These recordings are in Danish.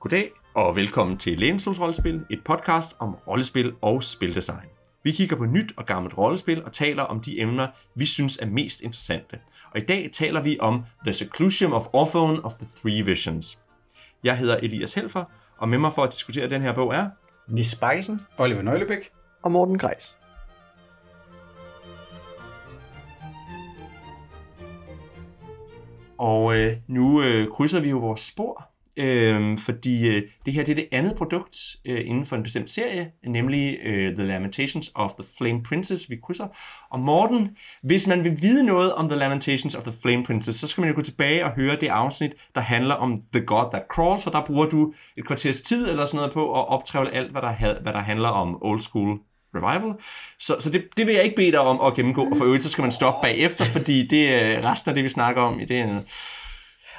Goddag og velkommen til Lænestols Rollespil, et podcast om rollespil og spildesign. Vi kigger på nyt og gammelt rollespil og taler om de emner, vi synes er mest interessante. Og i dag taler vi om The Seclusion of Orphan of the Three Visions. Jeg hedder Elias Helfer, og med mig for at diskutere den her bog er... Nis Beisen. Oliver Nøglebæk. Og Morten Greis. Og øh, nu øh, krydser vi jo vores spor, øh, fordi øh, det her det er det andet produkt øh, inden for en bestemt serie, nemlig øh, The Lamentations of the Flame Princess, vi krydser. Og Morten, hvis man vil vide noget om The Lamentations of the Flame Princess, så skal man jo gå tilbage og høre det afsnit, der handler om The God That Crawls, for der bruger du et kvarters tid eller sådan noget på at optrævle alt, hvad der, had, hvad der handler om old school revival. Så, så det, det vil jeg ikke bede dig om at gennemgå, og for øvrigt så skal man stoppe bagefter, fordi det er resten af det, vi snakker om i det. Øh,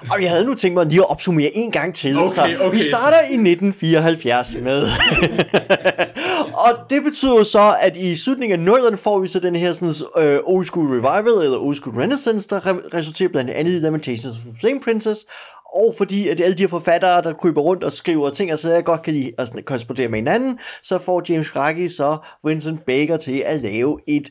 og jeg havde nu tænkt mig lige at opsummere en gang til. Okay, så okay. Vi starter i 1974 med. og det betyder så, at i slutningen af 0'erne får vi så den her sådan, uh, old school revival, eller old school renaissance, der re- resulterer blandt andet i Lamentations of the Flame Princess, og fordi at alle de her forfattere, der kryber rundt og skriver ting, og så jeg godt kan lide at korrespondere med hinanden, så får James Craigie så Vincent Baker til at lave et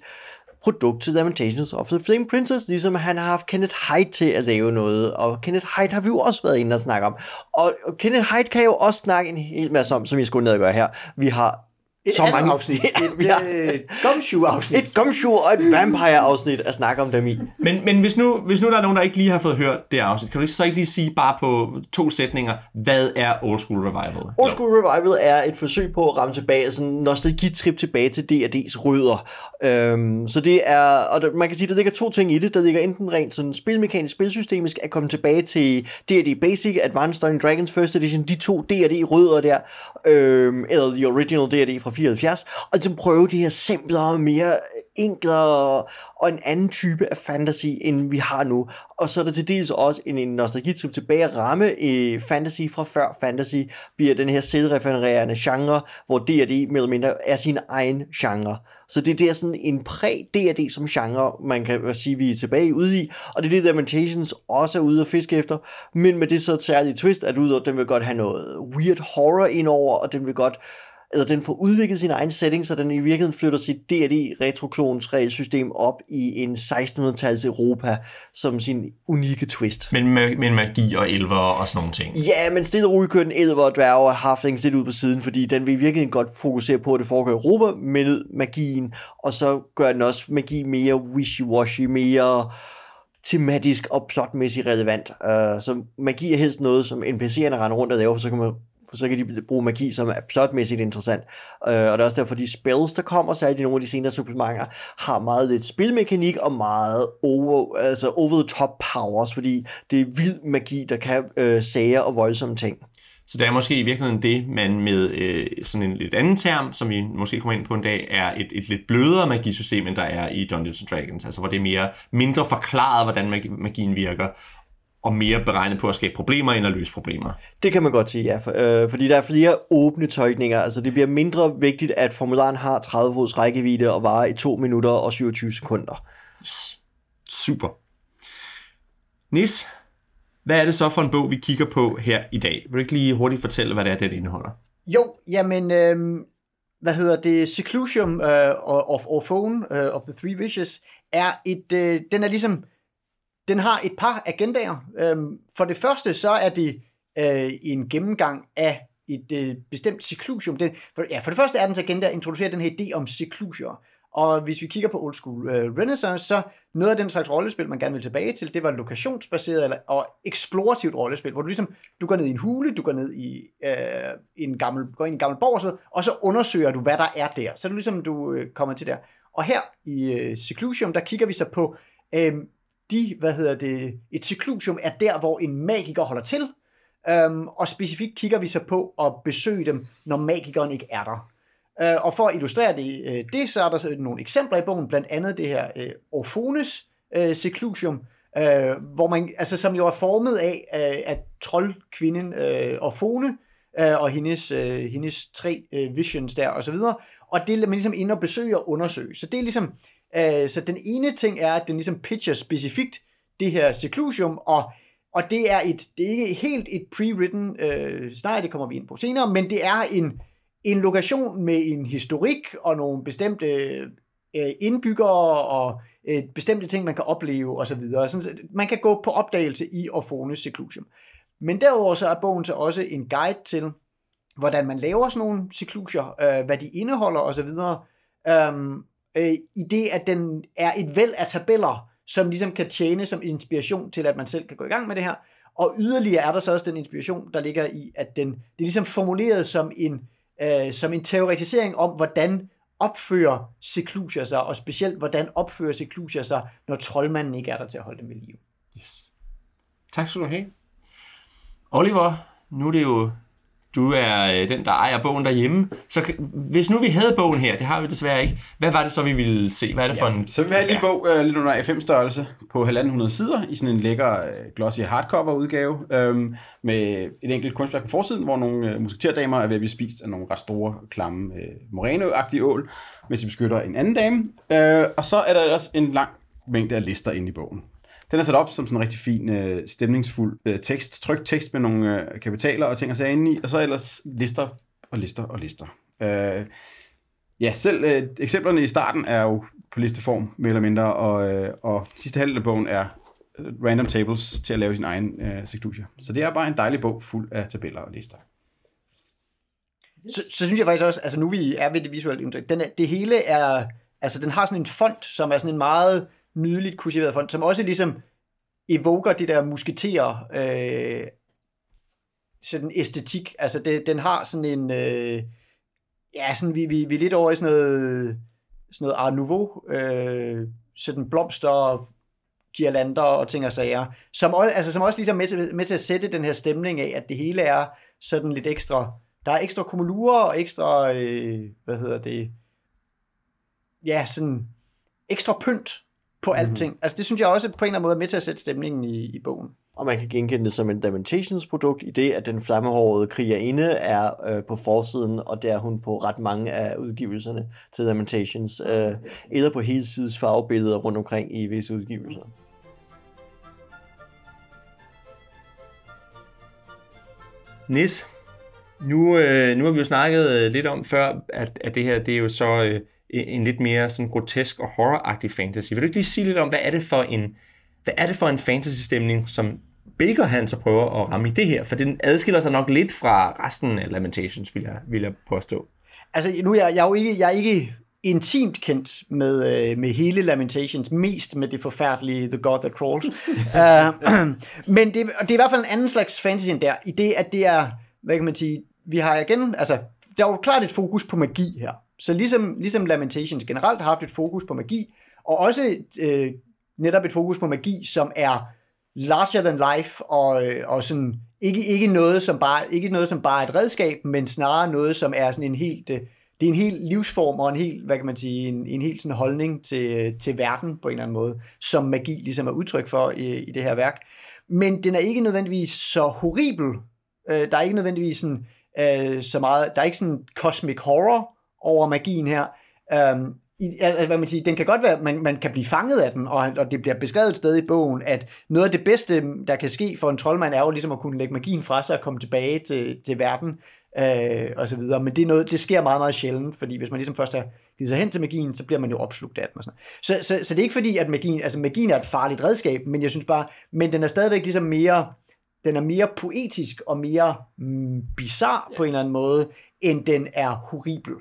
til Lamentations of the Flame Princess, ligesom han har haft Kenneth Hyde til at lave noget, og Kenneth Hyde har vi jo også været inde og snakke om. Og, og Kenneth Hyde kan jo også snakke en hel masse om, som jeg skulle ned og gøre her. Vi har et så mange afsnit. Ja, Et, har et gumshoe-afsnit. et gumshoe og et vampire-afsnit at snakke om dem i. Men, men hvis, nu, hvis nu der er nogen, der ikke lige har fået hørt det afsnit, kan du så ikke lige sige bare på to sætninger, hvad er Old School Revival? Old School Revival er et forsøg på at ramme tilbage, sådan en nostalgitrip tilbage til D&D's rødder. Øhm, så det er, og der, man kan sige, der ligger to ting i det. Der ligger enten rent sådan spilmekanisk, spilsystemisk, at komme tilbage til D&D Basic, Advanced Dungeons Dragons First Edition, de to D&D rødder der, øhm, eller The Original D&D fra 74, og så prøve det her simplere, mere enklere og en anden type af fantasy, end vi har nu. Og så er der til dels også en, en nostalgitrip tilbage at ramme i fantasy fra før fantasy, bliver den her selvrefererende genre, hvor D&D mere eller mindre er sin egen genre. Så det, det er sådan en præ-D&D som genre, man kan sige, vi er tilbage ude i, og det er det, Lamentations også er ude at fiske efter, men med det så særlige twist, at ud den vil godt have noget weird horror indover, og den vil godt eller den får udviklet sin egen setting, så den i virkeligheden flytter sit D&D retroklons regelsystem op i en 1600-tals Europa som sin unikke twist. Men med, med magi og elver og sådan nogle ting. Ja, men stille og roligt kører den elver og dværge og halflings lidt ud på siden, fordi den vil virkelig godt fokusere på, at det foregår i Europa med magien, og så gør den også magi mere wishy-washy, mere tematisk og plotmæssigt relevant. Uh, så magi er helst noget, som NPC'erne render rundt og laver, for så kan man for så kan de bruge magi, som er plotmæssigt interessant. Øh, og det er også derfor, de spells, der kommer, særligt i nogle af de senere supplementer, har meget lidt spilmekanik og meget over, altså over the top powers, fordi det er vild magi, der kan øh, sager og voldsomme ting. Så det er måske i virkeligheden det, man med øh, sådan en lidt anden term, som vi måske kommer ind på en dag, er et, et lidt blødere magisystem, end der er i Dungeons Dragons. Altså hvor det er mere mindre forklaret, hvordan magien virker, og mere beregnet på at skabe problemer, end at løse problemer. Det kan man godt sige, ja. For, øh, fordi der er flere åbne tolkninger. Altså det bliver mindre vigtigt, at formularen har 30 fods rækkevidde og varer i 2 minutter og 27 sekunder. Super. Nis, hvad er det så for en bog, vi kigger på her i dag? Vil du ikke lige hurtigt fortælle, hvad det er, den indeholder? Jo, jamen, øh, hvad hedder det, Seclusion uh, of Orphone uh, of the Three Wishes, er et, øh, den er ligesom, den har et par agendaer. Øhm, for det første, så er det øh, en gennemgang af et øh, bestemt seclusion. Det, for, ja, for det første er dens agenda at introducere den her idé om seclusier. Og hvis vi kigger på Old School øh, Renaissance, så noget af den slags rollespil, man gerne vil tilbage til, det var lokationsbaseret eller, og eksplorativt rollespil, hvor du ligesom, du går ned i en hule, du går ned i øh, en gammel, går ind i en gammel borg, og så, og så undersøger du, hvad der er der. Så er du ligesom, du øh, kommer til der. Og her i øh, Seclusion, der kigger vi så på, øh, de, hvad hedder det, et cyklusium er der, hvor en magiker holder til, øhm, og specifikt kigger vi så på at besøge dem, når magikeren ikke er der. Øh, og for at illustrere det, øh, det, så er der så nogle eksempler i bogen, blandt andet det her øh, Orphones øh, cyklusium, øh, hvor man, altså, som jo er formet af, øh, at troldkvinden øh, Orphone øh, og hendes, øh, hendes tre øh, visions der og så videre, og det er man ligesom inde og besøge og undersøge. Så det er ligesom, øh, så den ene ting er, at den ligesom pitcher specifikt det her seclusium, og og det er, et, det er ikke helt et pre-written øh, scenarie, det kommer vi ind på senere, men det er en, en lokation med en historik og nogle bestemte øh, indbyggere og øh, bestemte ting, man kan opleve osv. Så man kan gå på opdagelse i Orphones Seclusion. Men derudover så er bogen så også en guide til, hvordan man laver sådan nogle seklusier, øh, hvad de indeholder osv. Øhm, øh, I det, at den er et væld af tabeller, som ligesom kan tjene som inspiration til, at man selv kan gå i gang med det her. Og yderligere er der så også den inspiration, der ligger i, at den, det er ligesom formuleret som en, øh, som en teoretisering om, hvordan opfører seklusier sig, og specielt hvordan opfører seklusier sig, når troldmanden ikke er der til at holde dem ved live. Yes. Tak skal du have. Oliver, nu er det jo du er øh, den, der ejer bogen derhjemme. Så hvis nu vi havde bogen her, det har vi desværre ikke, hvad var det så, vi ville se? Hvad er det ja, for en... Så vi har en lille bog, uh, lidt under A5-størrelse, på 1.500 sider, i sådan en lækker uh, glossy hardcover-udgave, um, med et enkelt kunstværk på forsiden, hvor nogle uh, musikterdamer er ved at blive spist af nogle ret store, klamme, uh, moreno-agtige ål, mens de beskytter en anden dame. Uh, og så er der også en lang mængde af lister inde i bogen. Den er sat op som sådan en rigtig fin, øh, stemningsfuld øh, tekst, trykt tekst med nogle øh, kapitaler og ting og sager inde i, og så ellers lister og lister og lister. Øh, ja, selv øh, eksemplerne i starten er jo på listeform, mere eller mindre, og, øh, og sidste halvdel af bogen er øh, random tables til at lave sin egen øh, sektusier. Så det er bare en dejlig bog fuld af tabeller og lister. Så, så synes jeg faktisk også, altså nu vi er ved det visuelle indtryk, den er, det hele er, altså den har sådan en font, som er sådan en meget nydeligt kursiveret font, som også ligesom evoker de der musketerer øh, sådan æstetik. Altså det, den har sådan en øh, ja, sådan vi, vi, vi er lidt over i sådan noget sådan noget Art Nouveau, øh, sådan blomster, girlander og ting og sager, som, også, altså, som også ligesom med til, med til at sætte den her stemning af, at det hele er sådan lidt ekstra, der er ekstra kumulurer og ekstra, øh, hvad hedder det, ja, sådan ekstra pynt på mm-hmm. alting. Altså det synes jeg også på en eller anden måde er med til at sætte stemningen i, i bogen. Og man kan genkende det som en Lamentations produkt i det, at den flammehårede krigerinde er øh, på forsiden, og der er hun på ret mange af udgivelserne til Lamentations. Øh, eller på hele sides farvebilleder rundt omkring i visse udgivelser. Nis, nu, øh, nu har vi jo snakket øh, lidt om før, at, at det her det er jo så øh, en lidt mere sådan grotesk og horroragtig fantasy. Vil du ikke lige sige lidt om, hvad er det for en, hvad er det for en fantasy-stemning, som Baker han så prøver at ramme i det her? For den adskiller sig nok lidt fra resten af Lamentations, vil jeg, vil jeg påstå. Altså, nu er jeg, jeg er jo ikke, jeg er ikke intimt kendt med, øh, med hele Lamentations, mest med det forfærdelige The God That Crawls. uh, men det, det er i hvert fald en anden slags fantasy end der, i det, at det er, hvad kan man sige, vi har igen, altså, der er jo klart et fokus på magi her. Så ligesom, ligesom Lamentations generelt har haft et fokus på magi, og også øh, netop et fokus på magi, som er larger than life, og, øh, og sådan, ikke, ikke, noget, som bare, ikke noget, som bare er et redskab, men snarere noget, som er sådan en helt, øh, det er en helt livsform og en helt, hvad kan man sige, en, en helt sådan holdning til, til verden på en eller anden måde, som magi ligesom er udtryk for i, i det her værk. Men den er ikke nødvendigvis så horribel. Øh, der er ikke nødvendigvis sådan, øh, så meget, der er ikke sådan cosmic horror over magien her. Øhm, i, altså, hvad man siger, den kan godt være, man, man kan blive fanget af den, og, og det bliver beskrevet et sted i bogen, at noget af det bedste, der kan ske for en troldmand, er jo ligesom at kunne lægge magien fra sig og komme tilbage til, til verden, øh, og så videre. Men det, er noget, det sker meget, meget sjældent, fordi hvis man ligesom først har givet sig hen til magien, så bliver man jo opslugt af den. Og sådan så, så, så, det er ikke fordi, at magien, altså magien er et farligt redskab, men jeg synes bare, men den er stadigvæk ligesom mere, den er mere poetisk og mere mm, bizarre ja. på en eller anden måde, end den er horribel.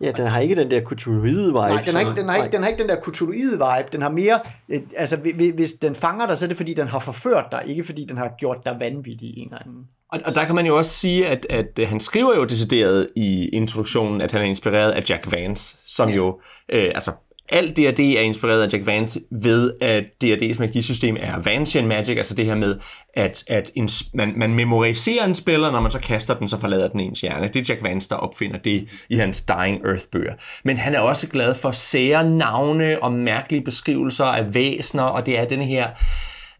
Ja, den har ikke den der kulturoide vibe. Nej, den har, ikke, den, har ikke, den har ikke den der kulturoide vibe. Den har mere, øh, altså hvis den fanger dig, så er det fordi, den har forført dig, ikke fordi den har gjort dig vanvittig en eller anden. Og, og der kan man jo også sige, at, at han skriver jo decideret i introduktionen, at han er inspireret af Jack Vance, som ja. jo, øh, altså alt D&D er inspireret af Jack Vance ved, at D&D's magisystem er Vansian Magic, altså det her med, at, at en, man, man memoriserer en spiller, når man så kaster den, så forlader den ens hjerne. Det er Jack Vance, der opfinder det i hans Dying Earth-bøger. Men han er også glad for sære navne og mærkelige beskrivelser af væsener, og det er den her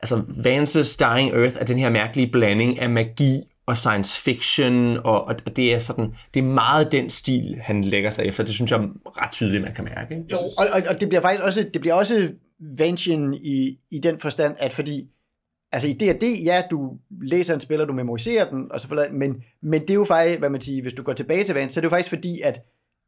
altså Vances Dying Earth er den her mærkelige blanding af magi og science fiction, og, og det er sådan, det er meget den stil, han lægger sig efter. Det synes jeg ret tydeligt, man kan mærke. Ikke? Jo, og, og, og det bliver faktisk også, det bliver også Vancian i, i den forstand, at fordi altså i D&D, ja, du læser en spiller, du memoriserer den, og så forlader, men, men det er jo faktisk, hvad man siger, hvis du går tilbage til vand, så er det jo faktisk fordi, at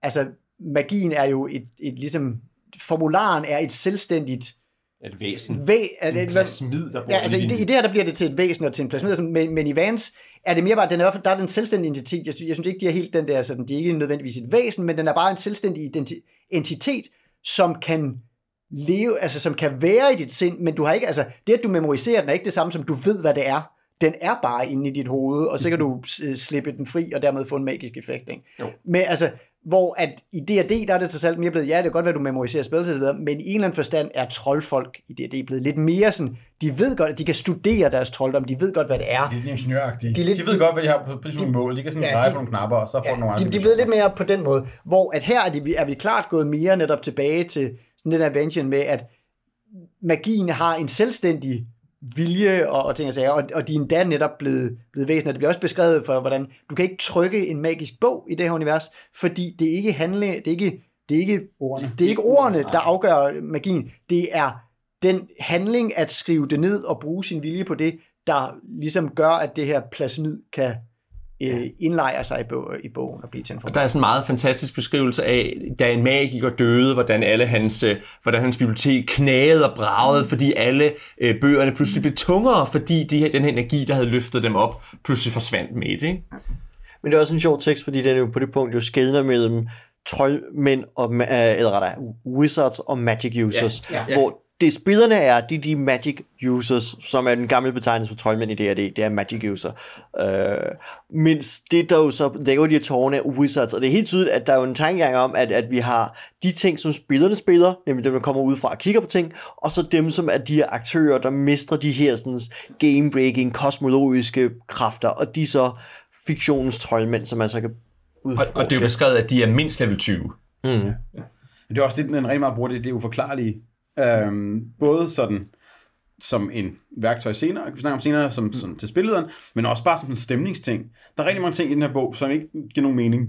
altså, magien er jo et, et ligesom, formularen er et selvstændigt et væsen. væ, er det, En plasmid, der Ja, altså i det, i det her, der bliver det til et væsen og til en plasmid, men, men i Vans er det mere bare, den er, der er den selvstændige identitet. Jeg, synes- jeg synes ikke, de er helt den der, sådan, de er ikke nødvendigvis et væsen, men den er bare en selvstændig identi- entitet, som kan leve, altså som kan være i dit sind, men du har ikke, altså det at du memoriserer den er ikke det samme som du ved, hvad det er. Den er bare inde i dit hoved, og så kan du s- slippe den fri, og dermed få en magisk effekt. Ikke? Jo. Men altså, hvor at i D&D, der er det til selv mere blevet, ja, det kan godt være, du memoriserer spil og videre, men i en eller anden forstand er troldfolk i D&D blevet lidt mere sådan, de ved godt, at de kan studere deres trolddom, de ved godt, hvad det er. De er lidt ingeniøragtige. De De, er lidt- de ved godt, hvad de har på, på nogle mål. De kan sådan Ja, dreje de- på nogle knapper, og så får Ja, nogle andre de, de er blevet lidt mere på den måde, hvor at her er, de, er vi klart gået mere netop tilbage til sådan den adventure med, at magien har en selvstændig vilje og, og ting og sager, og, og de er endda netop blevet, blevet væsener. Det bliver også beskrevet for, hvordan du kan ikke trykke en magisk bog i det her univers, fordi det ikke handler, det er ikke, det er ikke, Ordene. det er ikke ordene, der afgør magien. Det er den handling at skrive det ned og bruge sin vilje på det, der ligesom gør, at det her plasmid kan øh, indlejre sig i, bog, i bogen og blive til en form. Og der er sådan en meget fantastisk beskrivelse af, da en magiker døde, hvordan alle hans, øh, hvordan hans bibliotek knagede og bragede, fordi alle øh, bøgerne pludselig blev tungere, fordi de her, den her energi, der havde løftet dem op, pludselig forsvandt med det. Ikke? Men det er også en sjov tekst, fordi den er jo på det punkt jo skældner mellem troldmænd og, øh, eller rettere, wizards og magic users, Ja, ja, ja. hvor det spillerne er, det er de magic users, som er den gamle betegnelse for troldmænd i D&D, det er magic user. Øh, mens det der jo så laver de her tårne er wizards, og det er helt tydeligt, at der er jo en tankegang om, at, at vi har de ting, som spillerne spiller, nemlig dem, der kommer ud fra og kigger på ting, og så dem, som er de her aktører, der mestrer de her sådan, game-breaking, kosmologiske kræfter, og de er så fiktionens troldmænd, som man så kan Og, udforske. og det er jo beskrevet, at de er mindst level 20. Mm. Men det er også det, den rigtig meget bruger, det, det er uforklarlige. Øhm, både sådan som en værktøj senere, vi snakke om senere, som, som til spillederen, men også bare som en stemningsting. Der er rigtig mange ting i den her bog, som ikke giver nogen mening,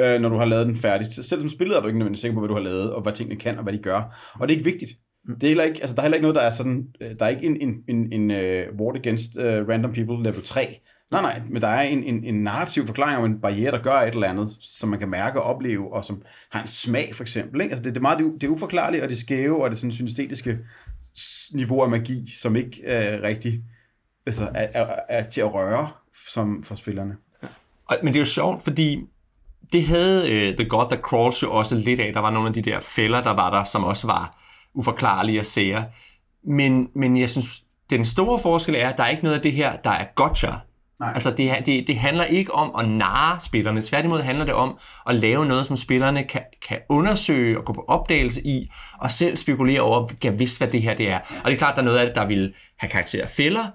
øh, når du har lavet den færdig. Selv som spilleder er du ikke nødvendigvis sikker på, hvad du har lavet, og hvad tingene kan, og hvad de gør. Og det er ikke vigtigt. Det er heller ikke, altså, der er heller ikke noget, der er sådan, øh, der er ikke en, en, en, en uh, ward against uh, random people level 3. Nej, nej, men der er en, en, en narrativ forklaring om en barriere, der gør et eller andet, som man kan mærke og opleve, og som har en smag, for eksempel. Ikke? Altså, det, det, er meget, det, er det er uforklarligt, og det skæve, og det sådan synestetiske niveau af magi, som ikke er rigtig altså, er, er, er, til at røre som for spillerne. Ja. men det er jo sjovt, fordi det havde uh, The God That Crawls jo også lidt af. Der var nogle af de der fælder, der var der, som også var uforklarlige at sære. Men, men jeg synes, den store forskel er, at der er ikke noget af det her, der er gotcha. Nej. Altså det, det, det handler ikke om at narre spillerne. Tværtimod handler det om at lave noget, som spillerne kan, kan undersøge og gå på opdagelse i, og selv spekulere over, kan vidst, hvad det her det er. Og det er klart, der er noget af det, der vil have karakter af fælder,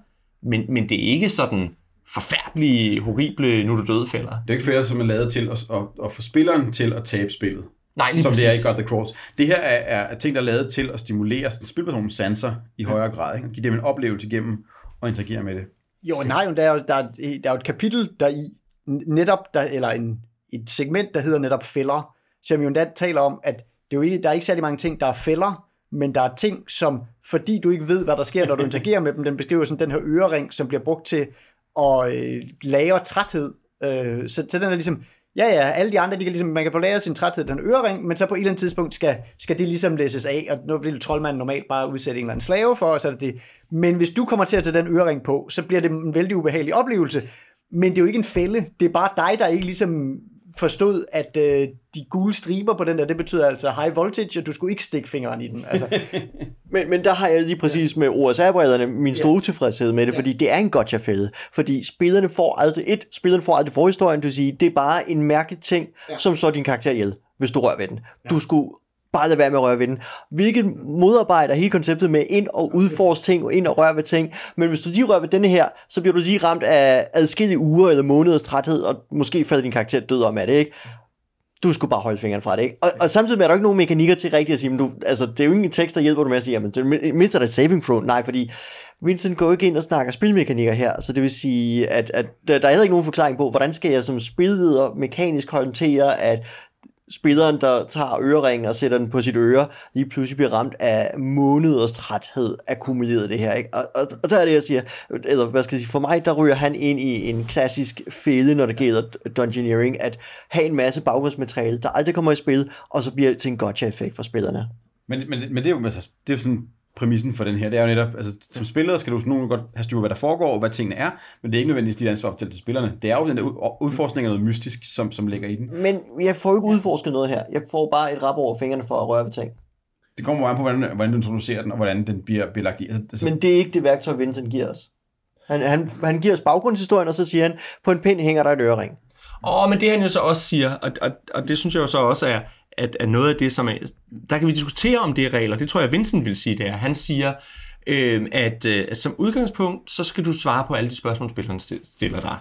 men, men det er ikke sådan forfærdelige, horrible, nu er du døde fælder. Det er ikke fedt, som er lavet til at, at, at få spilleren til at tabe spillet. Nej, lige som præcis. det er i God the Cross. Det her er, er ting, der er lavet til at stimulere spilpersonens sanser i højere grad. Ikke? Og give dem en oplevelse gennem at interagere med det. Jo, nej, der er jo, der, er, der er jo et kapitel der i netop, der, eller en, et segment, der hedder netop fælder, som jo endda taler om, at det er jo ikke, der er ikke særlig mange ting, der er fælder, men der er ting, som, fordi du ikke ved, hvad der sker, når du interagerer med dem, den beskriver sådan den her ørering, som bliver brugt til at øh, lagre træthed. Øh, så, så den er ligesom, ja ja, alle de andre, de kan ligesom, man kan få lavet sin træthed, den ørering, men så på et eller andet tidspunkt skal, skal det ligesom læses af, og nu bliver troldmanden normalt bare udsætte en eller anden slave for, og så er det det. Men hvis du kommer til at tage den ørering på, så bliver det en vældig ubehagelig oplevelse, men det er jo ikke en fælde, det er bare dig, der ikke ligesom forstod, at øh, de gule striber på den der, det betyder altså high voltage, og du skulle ikke stikke fingeren i den. Altså, Men, men der har jeg lige præcis med OSR-brillerne min store utilfredshed med det, fordi det er en gotcha-fælde. Fordi spillerne får aldrig, et, spillerne får aldrig forhistorien, det vil sige, det er bare en mærket ting, ja. som slår din karakter ihjel, hvis du rører ved den. Ja. Du skulle bare lade være med at røre ved den. Hvilket modarbejder hele konceptet med ind og udforske ting, og ind og røre ved ting. Men hvis du lige rører ved denne her, så bliver du lige ramt af adskillige uger eller måneders træthed, og måske falder din karakter død om af det, ikke? du skulle bare holde fingrene fra det, ikke? Og, og samtidig er der ikke nogen mekanikker til rigtigt at sige, men du, altså, det er jo ingen tekst, der hjælper dig med at sige, jamen, det mister dig saving throw. Nej, fordi Vincent går ikke ind og snakker spilmekanikker her, så det vil sige, at, at der, der er heller ikke nogen forklaring på, hvordan skal jeg som spilleder mekanisk håndtere, at spilleren, der tager øreringen og sætter den på sit øre, lige pludselig bliver ramt af måneders træthed akkumuleret det her. Ikke? Og, og, og der er det, jeg siger, eller hvad skal jeg sige, for mig, der ryger han ind i en klassisk fælde, når det gælder dungeoneering, at have en masse baggrundsmateriale, der aldrig kommer i spil, og så bliver det til en gotcha-effekt for spillerne. Men, men, men det er jo, altså, det er sådan præmissen for den her. Det er jo netop, altså som spiller skal du sådan nogen godt have styr på, hvad der foregår, og hvad tingene er, men det er ikke nødvendigvis dit ansvar at fortælle til spillerne. Det er jo den der udforskning af noget mystisk, som, som ligger i den. Men jeg får jo ikke udforsket noget her. Jeg får bare et rap over fingrene for at røre ved ting. Det kommer an på, hvordan, hvordan du introducerer den, og hvordan den bliver, bliver lagt i. Altså, altså... Men det er ikke det værktøj, Vincent giver os. Han, han, han giver os baggrundshistorien, og så siger han, på en pind hænger der et ørering. Åh, oh, men det han jo så også siger, og, og, og det synes jeg jo så også er, at, at noget af det, som er... Der kan vi diskutere om det er regler. Det tror jeg, Vincent vil sige, det er. Han siger, øh, at, øh, at som udgangspunkt, så skal du svare på alle de spørgsmål, spilleren stiller dig.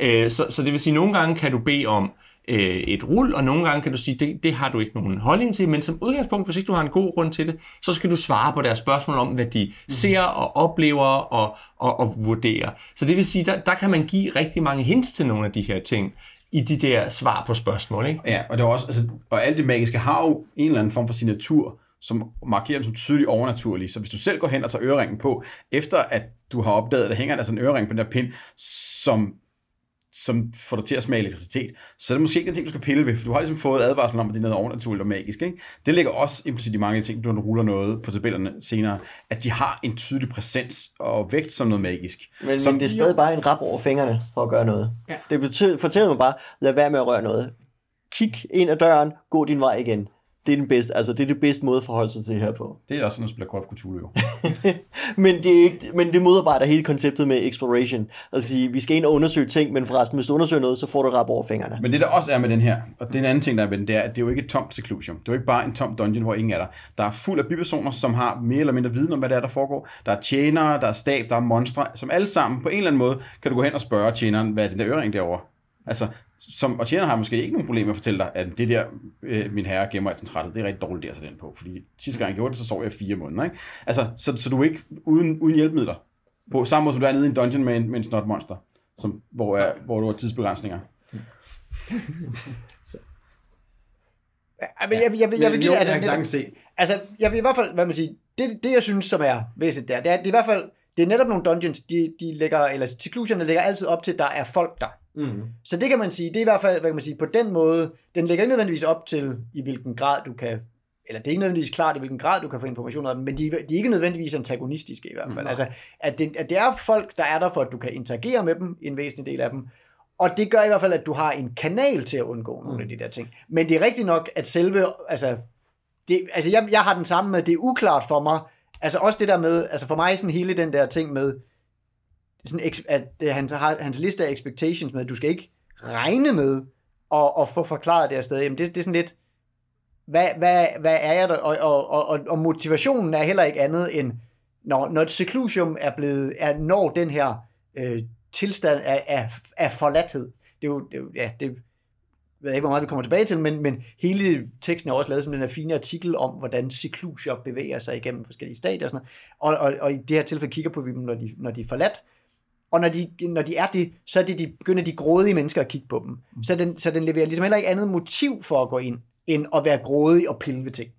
Øh, så, så det vil sige, at nogle gange kan du bede om øh, et rul, og nogle gange kan du sige, det, det har du ikke nogen holdning til, men som udgangspunkt, hvis ikke du har en god grund til det, så skal du svare på deres spørgsmål om, hvad de mm. ser og oplever og, og, og vurderer. Så det vil sige, der, der kan man give rigtig mange hints til nogle af de her ting, i de der svar på spørgsmål. Ikke? Ja, og, det er også, altså, og alt det magiske har jo en eller anden form for signatur, som markerer dem som tydeligt overnaturlige. Så hvis du selv går hen og tager øreringen på, efter at du har opdaget, at der hænger altså en ørering på den der pind, som som får dig til at smage elektricitet, så er det måske ikke en ting, du skal pille ved, for du har ligesom fået advarsel om, at det er noget overnaturligt og magisk. Ikke? Det ligger også implicit i mange ting, når du ruller noget på tabellerne senere, at de har en tydelig præsens og vægt som noget magisk. Men, som, men det er stadig jo. bare en rap over fingrene for at gøre noget. Ja. Det fortæller mig bare, lad være med at røre noget. Kig ind ad døren, gå din vej igen det er den bedste, altså det er det bedste måde at forholde sig til her på. Det er også sådan, at spille Call of Cthulhu jo. men, det er ikke, men det modarbejder hele konceptet med exploration. Altså sige, vi skal ind og undersøge ting, men forresten, hvis du undersøger noget, så får du rap over fingrene. Men det der også er med den her, og det er en anden ting, der er med den, det er, at det er jo ikke et tomt seclusion. Det er jo ikke bare en tom dungeon, hvor ingen er der. Der er fuld af bipersoner, som har mere eller mindre viden om, hvad det er, der foregår. Der er tjenere, der er stab, der er monstre, som alle sammen på en eller anden måde kan du gå hen og spørge tjeneren, hvad er den der øring derovre? Altså, som, og tjener har måske ikke nogen problemer med at fortælle dig, at det der, øh, min herre gemmer altid trættet, det er rigtig dårligt at tage den på, fordi sidste gang jeg gjorde det, så sov jeg fire måneder, ikke? Altså, så, så du er ikke uden, uden hjælpemidler, på samme måde som du er nede i en dungeon med en, med en snot monster, som, hvor, er, hvor du har tidsbegrænsninger. Ja, men jeg, jeg, jeg, jeg vil give, altså, jeg se. altså, jeg vil i hvert fald, hvad man siger, det, det jeg synes, som er væsentligt der, det er, det er i hvert fald, det er netop nogle dungeons, de, de lægger, eller seclusionerne lægger altid op til, at der er folk der. Mm. Så det kan man sige, det er i hvert fald, hvad kan man sige, på den måde, den lægger ikke nødvendigvis op til, i hvilken grad du kan, eller det er ikke nødvendigvis klart, i hvilken grad du kan få information af dem, men de, de er ikke nødvendigvis antagonistiske i hvert fald. Mm. Altså, at det, at det er folk, der er der for, at du kan interagere med dem, en væsentlig del af dem, og det gør i hvert fald, at du har en kanal til at undgå nogle mm. af de der ting. Men det er rigtigt nok, at selve, altså, det, altså jeg, jeg har den samme med, det er uklart for mig, altså også det der med, altså for mig sådan hele den der ting med, sådan, at øh, han har hans liste af expectations med, at du skal ikke regne med at, at få forklaret det afsted. Jamen det, det er sådan lidt, hvad, hvad, hvad er jeg der? Og, og, og, og motivationen er heller ikke andet end, når, når et seclusium er blevet, er, når den her øh, tilstand af, af, af forladthed. Det er jo, det er jo ja, det ved jeg ikke, hvor meget vi kommer tilbage til, men, men hele teksten er også lavet som den her fine artikel om, hvordan seclusion bevæger sig igennem forskellige stadier og sådan noget. Og, og, og i det her tilfælde kigger på vi dem, når de, når de er forladt, og når de, når de er det, så er det de, begynder de grådige mennesker at kigge på dem. Mm. Så, den, så den leverer ligesom heller ikke andet motiv for at gå ind, end at være grådig og pille ved ting.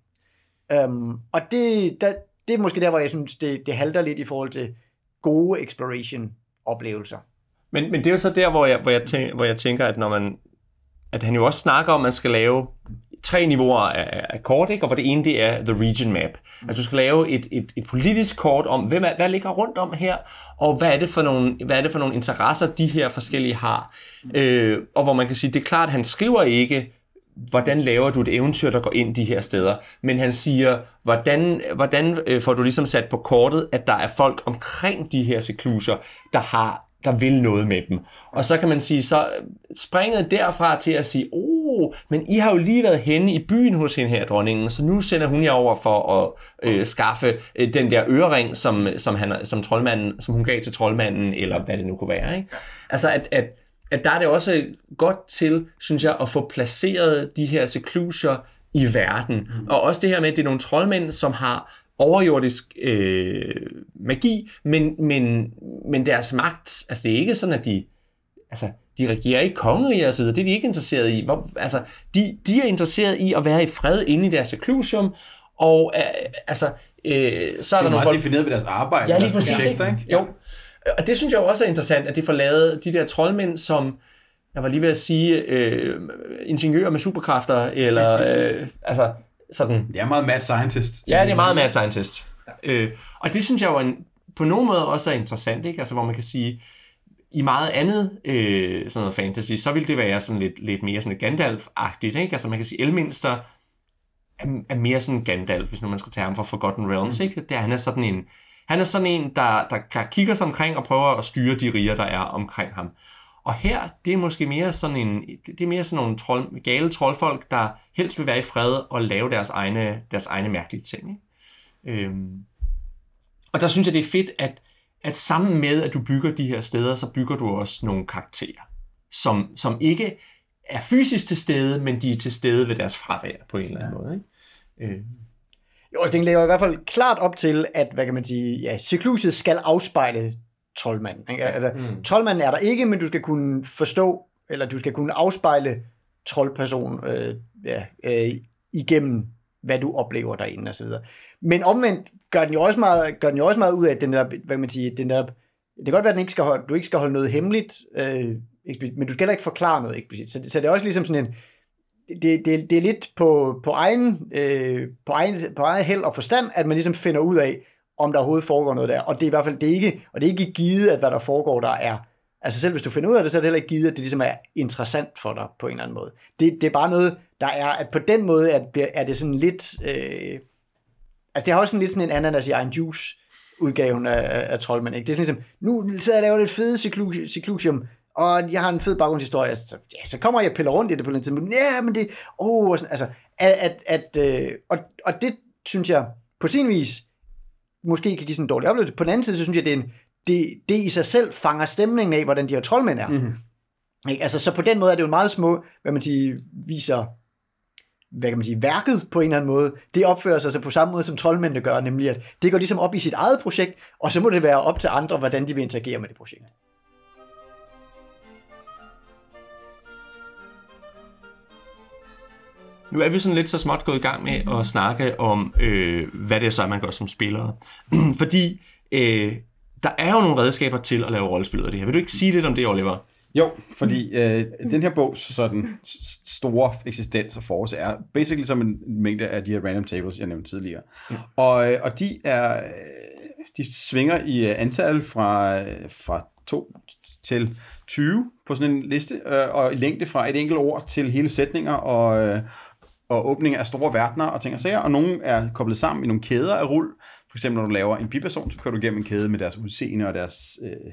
Um, og det, der, det er måske der, hvor jeg synes, det, det halter lidt i forhold til gode exploration-oplevelser. Men, men det er jo så der, hvor jeg, hvor jeg, tænker, hvor jeg tænker, at når man at han jo også snakker om, at man skal lave tre niveauer af, af kort, ikke? og hvor det ene det er the region map. Mm. Altså du skal lave et, et, et politisk kort om, hvem er, hvad ligger rundt om her, og hvad er det for nogle, hvad er det for nogle interesser, de her forskellige har. Øh, og hvor man kan sige, det er klart, at han skriver ikke, hvordan laver du et eventyr, der går ind de her steder, men han siger, hvordan, hvordan øh, får du ligesom sat på kortet, at der er folk omkring de her sekluser, der har der vil noget med dem. Og så kan man sige, så springet derfra til at sige, oh, men I har jo lige været henne i byen hos hende her, dronningen, så nu sender hun jer over for at øh, skaffe øh, den der ørering, som, som, han, som, troldmanden, som hun gav til troldmanden, eller hvad det nu kunne være. Ikke? Altså, at, at, at der er det også godt til, synes jeg, at få placeret de her secluser i verden. Mm. Og også det her med, at det er nogle troldmænd, som har overjordisk øh, magi, men, men, men deres magt, altså det er ikke sådan, at de altså, de regerer ikke kongeriger videre, det er de ikke interesseret i. Hvor, altså, de, de er interesseret i at være i fred inde i deres seclusium, og øh, altså, øh, så er Det der er nogle folk... defineret ved deres arbejde. Ja, lige præcis. projekter, Ikke? Jo. Og det synes jeg også er interessant, at de får lavet de der troldmænd, som, jeg var lige ved at sige, øh, ingeniører med superkræfter, eller øh, altså sådan, Det er meget mad scientist. Ja, det er meget mad scientist. Øh, og det synes jeg jo en, på nogen måde også er interessant, ikke? Altså, hvor man kan sige, i meget andet øh, sådan noget fantasy, så vil det være sådan lidt, lidt mere sådan et Gandalf-agtigt, ikke? Altså man kan sige, Elminster er, er mere sådan Gandalf, hvis nu man skal tage ham fra Forgotten Realms, ikke? Det, er- han er sådan en, han er sådan en, der, der, der kigger sig omkring og prøver at styre de riger, der er omkring ham. Og her, det er måske mere sådan en, det er mere sådan nogle trold, gale troldfolk, der helst vil være i fred og lave deres egne, deres egne mærkelige ting. Ikke? Øhm. Og der synes jeg, det er fedt, at, at sammen med, at du bygger de her steder, så bygger du også nogle karakterer, som, som ikke er fysisk til stede, men de er til stede ved deres fravær på en eller anden måde. Ikke? Øh. Jo, den lægger i hvert fald klart op til, at, hvad kan man sige, ja, Seclusiet skal afspejle troldmanden. Ikke? Altså, mm. Troldmanden er der ikke, men du skal kunne forstå, eller du skal kunne afspejle troldperson øh, ja, øh, igennem, hvad du oplever derinde og så videre. Men omvendt gør den jo også meget, gør den jo også meget ud af, at den der, hvad man siger, den der, det kan godt være, at den ikke skal holde, du ikke skal holde noget hemmeligt, øh, eksplicit, men du skal heller ikke forklare noget eksplicit. Så, det- så det er også ligesom sådan en, det, det, det er lidt på, på, egen, øh, på, egen, på egen held og forstand, at man ligesom finder ud af, om der overhovedet foregår noget der. Og det er i hvert fald det er ikke, og det er ikke givet, at hvad der foregår, der er. Altså selv hvis du finder ud af det, så er det heller ikke givet, at det ligesom er interessant for dig på en eller anden måde. Det, det er bare noget, der er, at på den måde er, er det sådan lidt... Øh, altså det har også sådan lidt sådan en ananas i egen juice udgaven af, af, Trollmand. Ikke? Det er sådan ligesom, nu sidder jeg og laver det fede cyclusium, og jeg har en fed baggrundshistorie, så, ja, så kommer jeg og piller rundt i det på den tidspunkt. Ja, men det, oh, og sådan, altså, at, at, at øh, og, og det synes jeg på sin vis måske kan give sådan en dårlig oplevelse. På den anden side, så synes jeg, det, er en, det, det i sig selv fanger stemningen af, hvordan de her troldmænd er. Mm-hmm. Ikke? Altså, så på den måde er det jo en meget små, hvad man siger, viser hvad kan man sige, værket på en eller anden måde, det opfører sig så på samme måde, som troldmændene gør, nemlig at det går ligesom op i sit eget projekt, og så må det være op til andre, hvordan de vil interagere med det projekt. Nu er vi sådan lidt så småt gået i gang med at snakke om, øh, hvad det er så, man gør som spillere. Fordi øh, der er jo nogle redskaber til at lave rollespil ud af det her. Vil du ikke sige lidt om det, Oliver? Jo, fordi øh, den her bogs sådan s- store eksistens og force er basically som en mængde af de her random tables, jeg nævnte tidligere. Ja. Og, øh, og de er øh, de svinger i øh, antal fra, fra 2 til 20 på sådan en liste, øh, og i længde fra et enkelt ord til hele sætninger og, øh, og åbning af store verdener og ting og sager, og nogle er koblet sammen i nogle kæder af rul. For eksempel når du laver en biperson, så kører du igennem en kæde med deres udseende og deres øh,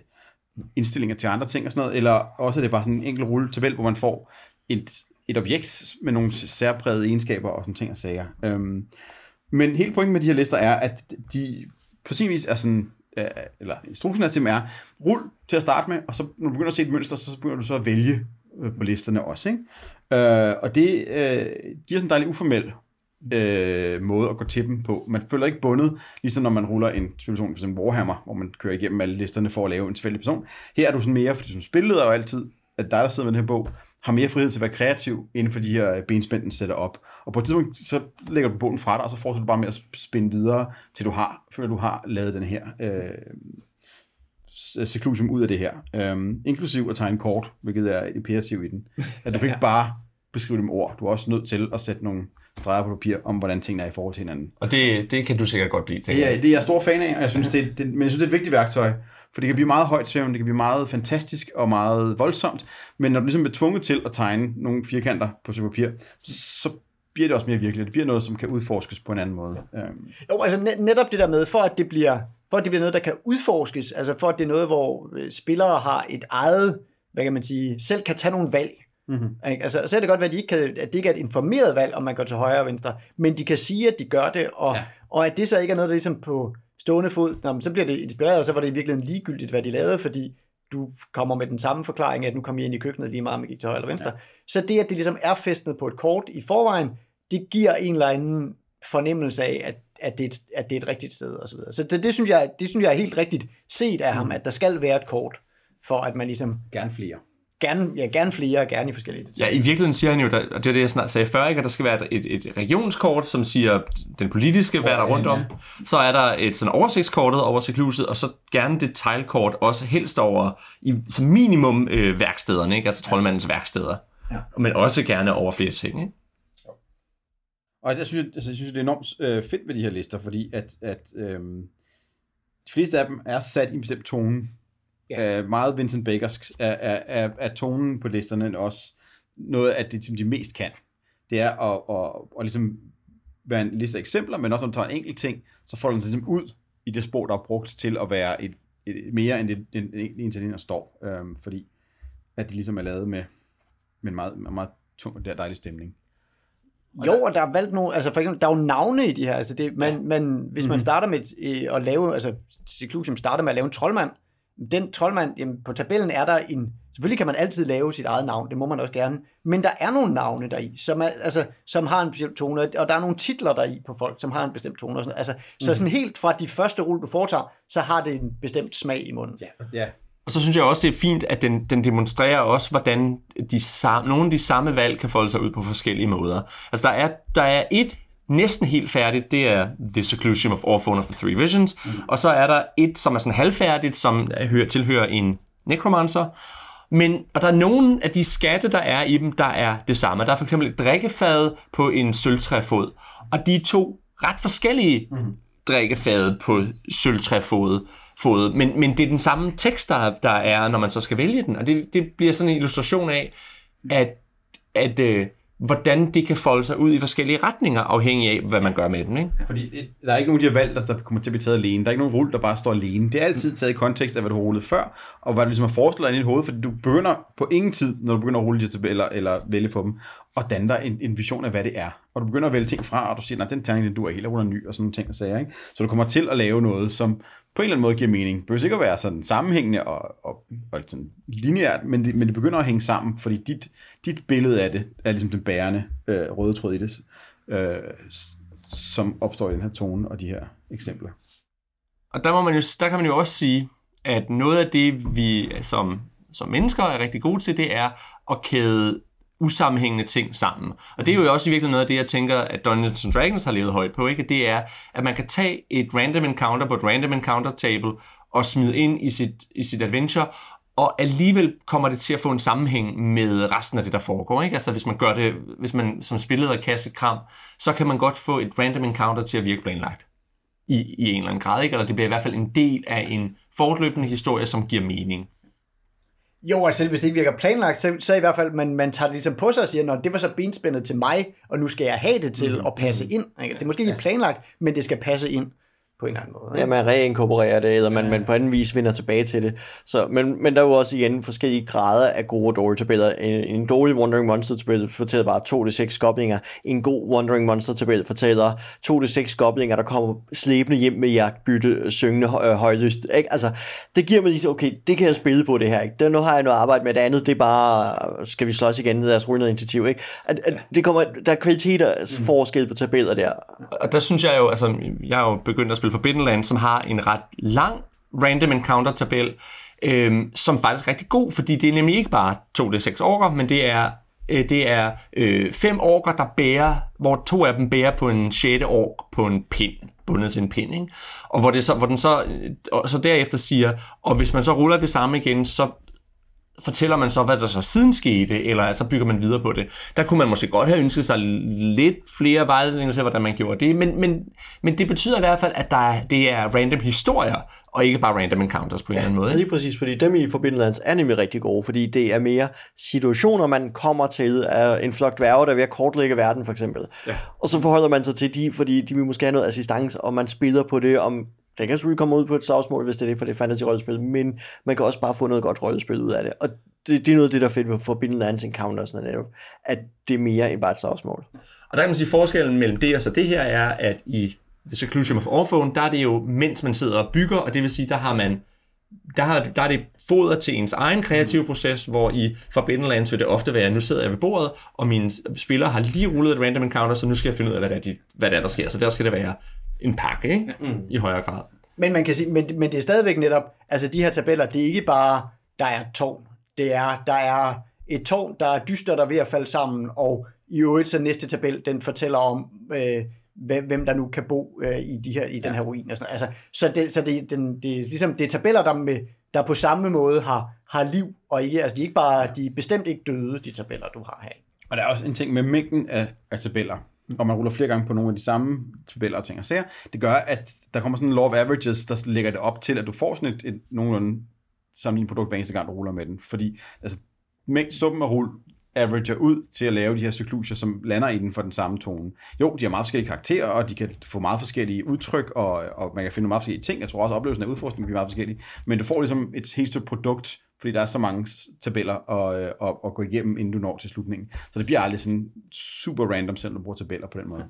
indstillinger til andre ting og sådan noget, eller også er det bare sådan en enkelt rulle tabel, hvor man får et, et objekt med nogle særprægede egenskaber og sådan ting og sager. Øhm, men hele pointen med de her lister er, at de på sin vis er sådan, øh, eller instruktionen er til dem er, rul til at starte med, og så når du begynder at se et mønster, så begynder du så at vælge øh, på listerne også. Ikke? Øh, og det øh, giver sådan en dejlig uformel øh, måde at gå til dem på. Man føler ikke bundet, ligesom når man ruller en for eksempel Warhammer, hvor man kører igennem alle listerne for at lave en tilfældig person. Her er du sådan mere, fordi som spilleder jo altid, at dig, der sidder med den her bog, har mere frihed til at være kreativ inden for de her benspænd, den sætter op. Og på et tidspunkt, så lægger du bogen fra dig, og så fortsætter du bare med at spænde videre, til du har, før du har lavet den her øh, seclusion ud af det her. Um, inklusiv at tegne kort, hvilket er et imperativ i den. At du kan ikke bare beskrive det med ord. Du er også nødt til at sætte nogle streger på papir om, hvordan tingene er i forhold til hinanden. Og det, det kan du sikkert godt blive. Det er, det er jeg stor fan af, og jeg synes, det, det, men jeg synes, det er et vigtigt værktøj. For det kan blive meget højt svævende, det kan blive meget fantastisk og meget voldsomt, men når du ligesom er tvunget til at tegne nogle firkanter på sit papir, så bliver det også mere virkeligt. Det bliver noget, som kan udforskes på en anden måde. Øhm, Jo, altså net, netop det der med, for at det bliver, for at det bliver noget, der kan udforskes, altså for at det er noget, hvor øh, spillere har et eget, hvad kan man sige, selv kan tage nogle valg. Mm-hmm. Ikke? Altså, så er det godt være, at, de ikke kan, at det ikke er et informeret valg, om man går til højre og venstre, men de kan sige, at de gør det, og, ja. og at det så ikke er noget, der ligesom på stående fod, nå, men så bliver det inspireret, og så var det i virkeligheden ligegyldigt, hvad de lavede, fordi du kommer med den samme forklaring, at nu kommer I ind i køkkenet lige meget, om I gik til højre eller venstre. Ja. Så det, at det ligesom er festnet på et kort i forvejen, det giver en eller anden fornemmelse af, at, at, det, er et, at det er et rigtigt sted og så videre. Så det, det, synes jeg, det synes jeg er helt rigtigt set af ham, at der skal være et kort, for at man ligesom, gerne flere. Gerne, ja, gerne flere, gerne i forskellige Ja, i virkeligheden siger han jo, der, og det er det, jeg snart sagde før, ikke, at der skal være et, et regionskort, som siger den politiske, hvad der er rundt om. Så er der et sådan oversigtskortet over cykluset, og så gerne detaljkort, også helst over, i, som minimum øh, værkstederne, ikke? altså troldmandens værksteder. Ja. Men også gerne over flere ting. Ikke? Og jeg synes, altså, jeg synes det er enormt øh, fedt ved de her lister, fordi at, at øh, de fleste af dem er sat i en bestemt tone. Ja. Øh, meget Vincent Bakersk er, er, er, er tonen på listerne også noget af det, som de mest kan. Det er at, at, at, at ligesom være en liste af eksempler, men også når du tager en enkelt ting, så får du den ligesom ud i det sprog, der er brugt til at være et, et, mere end det, en, en der står. Øhm, fordi at de ligesom er lavet med, med en meget, meget, meget tung og dejlig stemning. Jo, og der er valgt nogle, altså for eksempel, der er jo navne i de her, altså det, man, ja. man, hvis mm-hmm. man starter med øh, at lave, altså Seclusium starter med at lave en troldmand, den troldmand, jamen, på tabellen er der en, selvfølgelig kan man altid lave sit eget navn, det må man også gerne, men der er nogle navne deri, som, er, altså, som har en bestemt tone, og der er nogle titler deri på folk, som har en bestemt tone. Og sådan, altså, mm. Så sådan helt fra de første rulle, du foretager, så har det en bestemt smag i munden. Ja, ja. Og så synes jeg også, det er fint, at den, den demonstrerer også, hvordan de samme, nogle af de samme valg kan folde sig ud på forskellige måder. Altså der er, der er et næsten helt færdigt, det er The Seclusion of Orphan of the Three Visions, mm. og så er der et, som er sådan halvfærdigt, som hører, tilhører en Necromancer, men, og der er nogle af de skatte, der er i dem, der er det samme. Der er for eksempel et drikkefad på en sølvtræfod, og de er to ret forskellige mm. drikkefad på sølvtræfod. Fod, men, men det er den samme tekst, der, der er, når man så skal vælge den, og det, det bliver sådan en illustration af, at, at øh, hvordan det kan folde sig ud i forskellige retninger, afhængig af, hvad man gør med den. Ikke? Fordi der er ikke nogen de her valg, der, der kommer til at blive taget alene. Der er ikke nogen rulle, der bare står alene. Det er altid taget i kontekst af, hvad du har rullet før, og hvad du ligesom har foreslået i dit hoved, fordi du begynder på ingen tid, når du begynder at rulle de tabeller eller vælge på dem, og danne dig en, en vision af, hvad det er. Og du begynder at vælge ting fra, og du siger, nej, den terning, du er helt ruller ny, og sådan nogle ting og sager. Ikke? Så du kommer til at lave noget, som på en eller anden måde giver mening. Det behøver ikke at være sådan sammenhængende og, og, og sådan lineært, men det, men det begynder at hænge sammen, fordi dit, dit billede af det er ligesom den bærende øh, røde tråd i det, øh, som opstår i den her tone og de her eksempler. Og der, må man jo, der kan man jo også sige, at noget af det, vi som, som mennesker er rigtig gode til, det er at kæde usammenhængende ting sammen. Og det er jo også i virkeligheden noget af det, jeg tænker, at Dungeons and Dragons har levet højt på, ikke? Det er, at man kan tage et random encounter på et random encounter table og smide ind i sit, i sit adventure, og alligevel kommer det til at få en sammenhæng med resten af det, der foregår. Ikke? Altså hvis man gør det, hvis man som spilleder kaster et kram, så kan man godt få et random encounter til at virke planlagt i, i en eller anden grad. Ikke? Eller det bliver i hvert fald en del af en fortløbende historie, som giver mening jo, altså hvis det ikke virker planlagt, så, så i hvert fald, man, man tager det ligesom på sig og siger, at det var så benspændet til mig, og nu skal jeg have det til mm, at passe mm, ind. Ikke? Det er måske ikke planlagt, men det skal passe ind på en eller anden måde. Ikke? Ja, man reinkorporerer det, eller man, ja. man på anden vis vinder tilbage til det. Så, men, men der er jo også igen forskellige grader af gode og dårlige tabeller. En, en dårlig Wandering Monster-tabel fortæller bare 2-6 goblinger. En god Wandering Monster-tabel fortæller 2-6 goblinger, der kommer slæbende hjem med jagtbytte, syngende øh, højlyst. Ikke? Altså, det giver mig lige okay, det kan jeg spille på det her. Ikke? Det, nu har jeg noget arbejde med det andet, det er bare, skal vi slås igen, lad os noget initiativ. Ikke? At, at det kommer, der er kvaliteter forskel på tabeller der. Og der synes jeg jo, altså, jeg er jo begyndt at spille Forbidden som har en ret lang random encounter-tabel, øh, som faktisk er rigtig god, fordi det er nemlig ikke bare 2d6 orker, men det er øh, det er øh, fem orker, der bærer, hvor to af dem bærer på en sjette ork på en pind, bundet til en pind, ikke? Og hvor, det så, hvor den så, øh, og så derefter siger, og hvis man så ruller det samme igen, så fortæller man så, hvad der så siden skete, eller så bygger man videre på det. Der kunne man måske godt have ønsket sig lidt flere vejledninger til, hvordan man gjorde det, men, men, men det betyder i hvert fald, at der er, det er random historier, og ikke bare random encounters på en ja, eller anden måde. lige præcis, fordi dem i Forbindelands er nemlig rigtig gode, fordi det er mere situationer, man kommer til af en flok dværge, der er ved at kortlægge verden for eksempel. Ja. Og så forholder man sig til de, fordi de vil måske have noget assistance, og man spiller på det, om det kan selvfølgelig komme ud på et slagsmål, hvis det er det, for det er fantasy-rollespil, men man kan også bare få noget godt rollespil ud af det. Og det, det er noget af det, der er fedt ved Forbidden Lands Encounters, netop, at det er mere end bare et slagsmål. Og der kan man sige, forskellen mellem det og så det her er, at i The Seclusion of Orphone, der er det jo, mens man sidder og bygger, og det vil sige, der har man der, har, der er det foder til ens egen kreative proces, hvor i Forbidden Lands vil det ofte være, nu sidder jeg ved bordet, og mine spillere har lige rullet et random encounter, så nu skal jeg finde ud af, hvad det er, de, hvad der, er der sker. Så der skal det være en pakke, ikke? Mm. I højere grad. Men man kan sige, men, men det er stadigvæk netop, altså de her tabeller, det er ikke bare, der er tårn. det er, der er et tårn, der er dyster, der er ved at falde sammen, og i øvrigt så næste tabel, den fortæller om, øh, hvem, der nu kan bo øh, i, de her, i den her ruin. Og sådan. Altså, så det, så det, den, det, er ligesom, det er tabeller, der, med, der på samme måde har, har liv, og ikke, altså, de er ikke bare, de er bestemt ikke døde, de tabeller, du har her. Og der er også en ting med mængden af, af tabeller, og man ruller flere gange på nogle af de samme tabeller og ting og sager, det gør, at der kommer sådan en law of averages, der lægger det op til, at du får sådan et, et nogenlunde sammenlignet produkt hver eneste gang, du ruller med den. Fordi altså, mængden, summen af rull averager ud til at lave de her cykluser, som lander inden for den samme tone. Jo, de har meget forskellige karakterer, og de kan få meget forskellige udtryk, og, og man kan finde meget forskellige ting. Jeg tror også, at oplevelsen af udforskning bliver meget forskellig. Men du får ligesom et helt stort produkt, fordi der er så mange tabeller at, at, at gå igennem, inden du når til slutningen. Så det bliver aldrig sådan super random, selvom du bruger tabeller på den måde,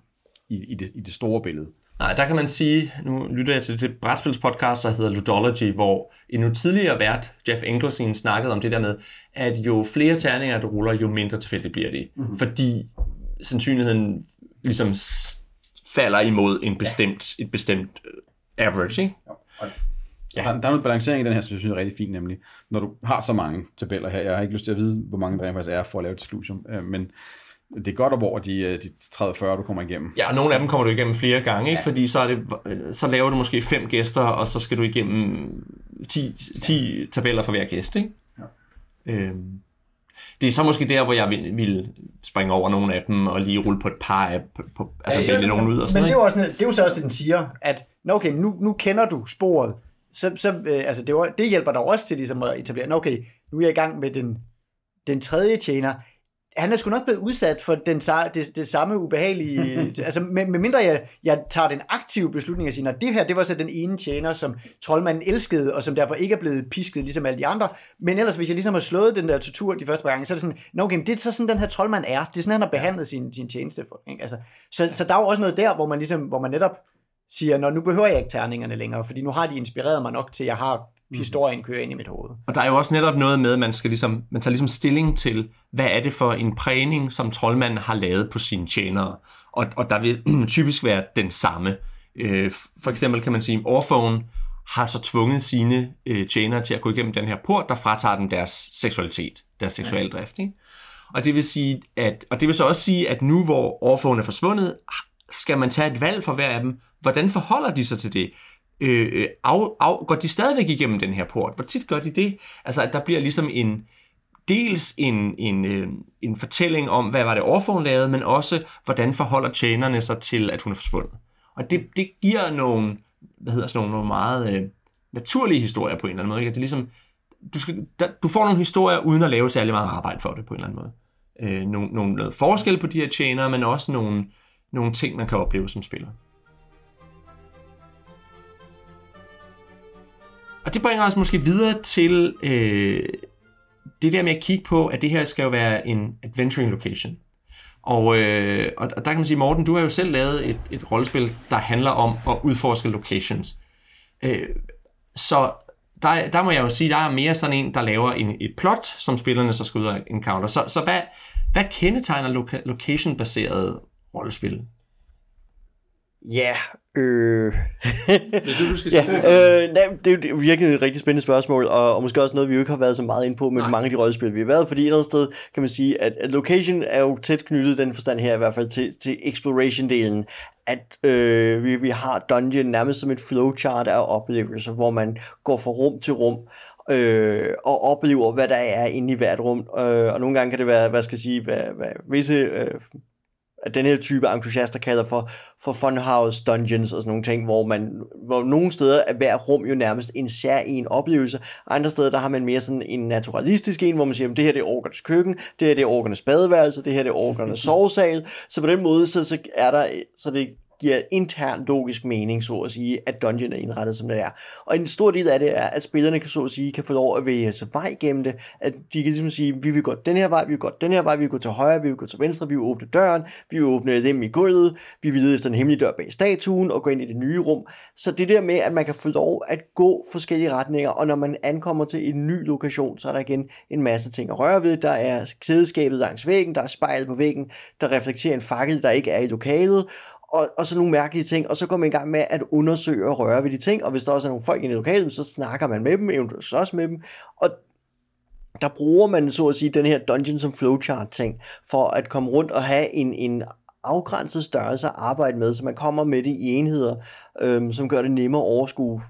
i, i, det, i det store billede. Nej, der kan man sige, nu lytter jeg til det brætspilspodcast, der hedder Ludology, hvor en nu tidligere vært, Jeff Engelsen, snakkede om det der med, at jo flere terninger du ruller, jo mindre tilfældigt bliver det. Mm-hmm. Fordi sandsynligheden ligesom falder imod en bestemt, ja. et bestemt øh, average, ikke? Ja. Og Ja. Der, der er noget balancering i den her, som jeg synes er rigtig fint, nemlig når du har så mange tabeller her. Jeg har ikke lyst til at vide, hvor mange der faktisk er for at lave et exclusion, øh, men det er godt over de, øh, de 30-40, du kommer igennem. Ja, og nogle af dem kommer du igennem flere gange, ikke? Ja. fordi så, er det, så laver du måske fem gæster, og så skal du igennem 10, 10 tabeller for hver gæst. Ikke? Ja. Øhm, det er så måske der, hvor jeg vil, vil springe over nogle af dem, og lige rulle på et par af, på, på, altså ja, vælge nogen ud og sådan Men det er, jo også, det er jo så også det, den siger, at okay, nu, nu kender du sporet, så, så øh, altså det, var, det hjælper dig også til ligesom at etablere, okay, nu er jeg i gang med den, den tredje tjener, han er sgu nok blevet udsat for den, det, det samme ubehagelige, altså med, med mindre jeg, jeg tager den aktive beslutning og siger, at det her, det var så den ene tjener, som troldmanden elskede, og som derfor ikke er blevet pisket ligesom alle de andre, men ellers hvis jeg ligesom har slået den der tortur de første par gange, så er det sådan, no, okay, det er så sådan den her troldmand er, det er sådan, han har behandlet sin, sin tjeneste for, ikke? Altså, så, så der er jo også noget der, hvor man ligesom, hvor man netop siger, når nu behøver jeg ikke terningerne længere, fordi nu har de inspireret mig nok til, at jeg har Mhm. historien kører ind i mit hoved. Og der er jo også netop noget med, at man, skal ligesom, man tager ligesom stilling til, hvad er det for en prægning, som troldmanden har lavet på sine tjenere. Og, og der vil typisk være den samme. Øh, for eksempel kan man sige, at Orphone har så tvunget sine øh, tjenere til at gå igennem den her port, der fratager dem deres seksualitet, deres seksuelle drift. Ikke? Og det vil sige, at, og det vil så også sige, at nu hvor Orphone er forsvundet, skal man tage et valg for hver af dem. Hvordan forholder de sig til det? Øh, øh, af, af, går de stadigvæk igennem den her port? Hvor tit gør de det? Altså, at der bliver ligesom en, dels en, en, øh, en fortælling om, hvad var det overforhånd lavede, men også, hvordan forholder tjenerne sig til, at hun er forsvundet. Og det, det giver nogle, hvad hedder sådan nogle, nogle meget øh, naturlige historier på en eller anden måde. Ikke? At det ligesom, du, skal, der, du får nogle historier, uden at lave særlig meget arbejde for det på en eller anden måde. Øh, nogle, nogle, noget forskel på de her tjenere, men også nogle, nogle ting, man kan opleve som spiller. Og det bringer os måske videre til øh, det der med at kigge på, at det her skal jo være en adventuring location. Og, øh, og der kan man sige, Morten, du har jo selv lavet et, et rollespil, der handler om at udforske locations. Øh, så der, der må jeg jo sige, der er mere sådan en, der laver en, et plot, som spillerne så skal ud og encounter. Så, så hvad, hvad kendetegner loca- location-baseret rollespil? Ja, Øh... det er det, du skal ja, øh, nej, det er jo virkelig et rigtig spændende spørgsmål, og, og måske også noget, vi jo ikke har været så meget ind på med nej. mange af de rollespil, vi har været, fordi et andet sted kan man sige, at, at location er jo tæt knyttet den forstand her, i hvert fald til, til exploration-delen, at øh, vi, vi har dungeon nærmest som et flowchart af oplevelser, hvor man går fra rum til rum, øh, og oplever, hvad der er inde i hvert rum. Øh, og nogle gange kan det være, hvad skal jeg sige, hvad, hvad, visse øh, at den her type entusiaster kalder for, for funhouse dungeons og sådan nogle ting, hvor man, hvor nogle steder er hver rum jo nærmest en sær en oplevelse, andre steder der har man mere sådan en naturalistisk en, hvor man siger, at det her det er orkernes køkken, det her det er orkernes badeværelse, det her det er orkernes sovesal, så på den måde så, så er der, så det giver intern logisk mening, så at sige, at dungeon er indrettet, som det er. Og en stor del af det er, at spillerne kan så at sige, kan få lov at vælge sig vej gennem det, at de kan ligesom sige, vi vil gå den her vej, vi vil gå den her vej, vi vil gå til højre, vi vil gå til venstre, vi vil åbne døren, vi vil åbne dem i gulvet, vi vil lede efter en hemmelig dør bag statuen og gå ind i det nye rum. Så det der med, at man kan få lov at gå forskellige retninger, og når man ankommer til en ny lokation, så er der igen en masse ting at røre ved. Der er klædeskabet langs væggen, der er spejlet på væggen, der reflekterer en fakkel, der ikke er i lokalet, og, og så nogle mærkelige ting, og så går man i gang med at undersøge og røre ved de ting, og hvis der også er nogle folk i lokalet, så snakker man med dem, eventuelt slås med dem, og der bruger man så at sige den her dungeon som flowchart ting, for at komme rundt og have en, en afgrænset størrelse at arbejde med, så man kommer med det i enheder, øhm, som gør det nemmere at overskue.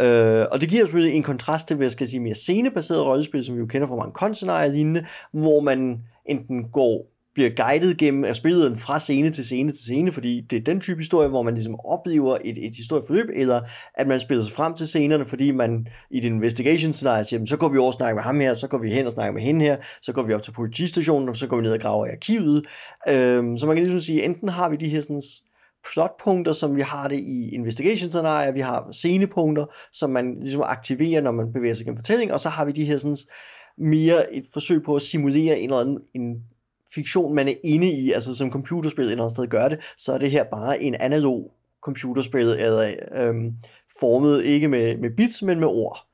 Øh, og det giver selvfølgelig en kontrast til, hvad jeg skal sige, mere scenebaseret rollespil, som vi jo kender fra mange konscenarier og lignende, hvor man enten går bliver guidet gennem af spillet fra scene til scene til scene, fordi det er den type historie, hvor man ligesom oplever et, et historieforløb, eller at man spiller sig frem til scenerne, fordi man i det investigation scenario, så går vi over og snakker med ham her, så går vi hen og snakker med hende her, så går vi op til politistationen, og så går vi ned og graver i arkivet. Øhm, så man kan ligesom sige, enten har vi de her sådan, plotpunkter, som vi har det i investigation scenarier, vi har scenepunkter, som man ligesom aktiverer, når man bevæger sig gennem fortælling, og så har vi de her sådan, mere et forsøg på at simulere en eller anden en fiktion, man er inde i, altså som computerspil et eller andet sted gør det, så er det her bare en analog computerspil, eller øhm, formet ikke med, med bits, men med ord.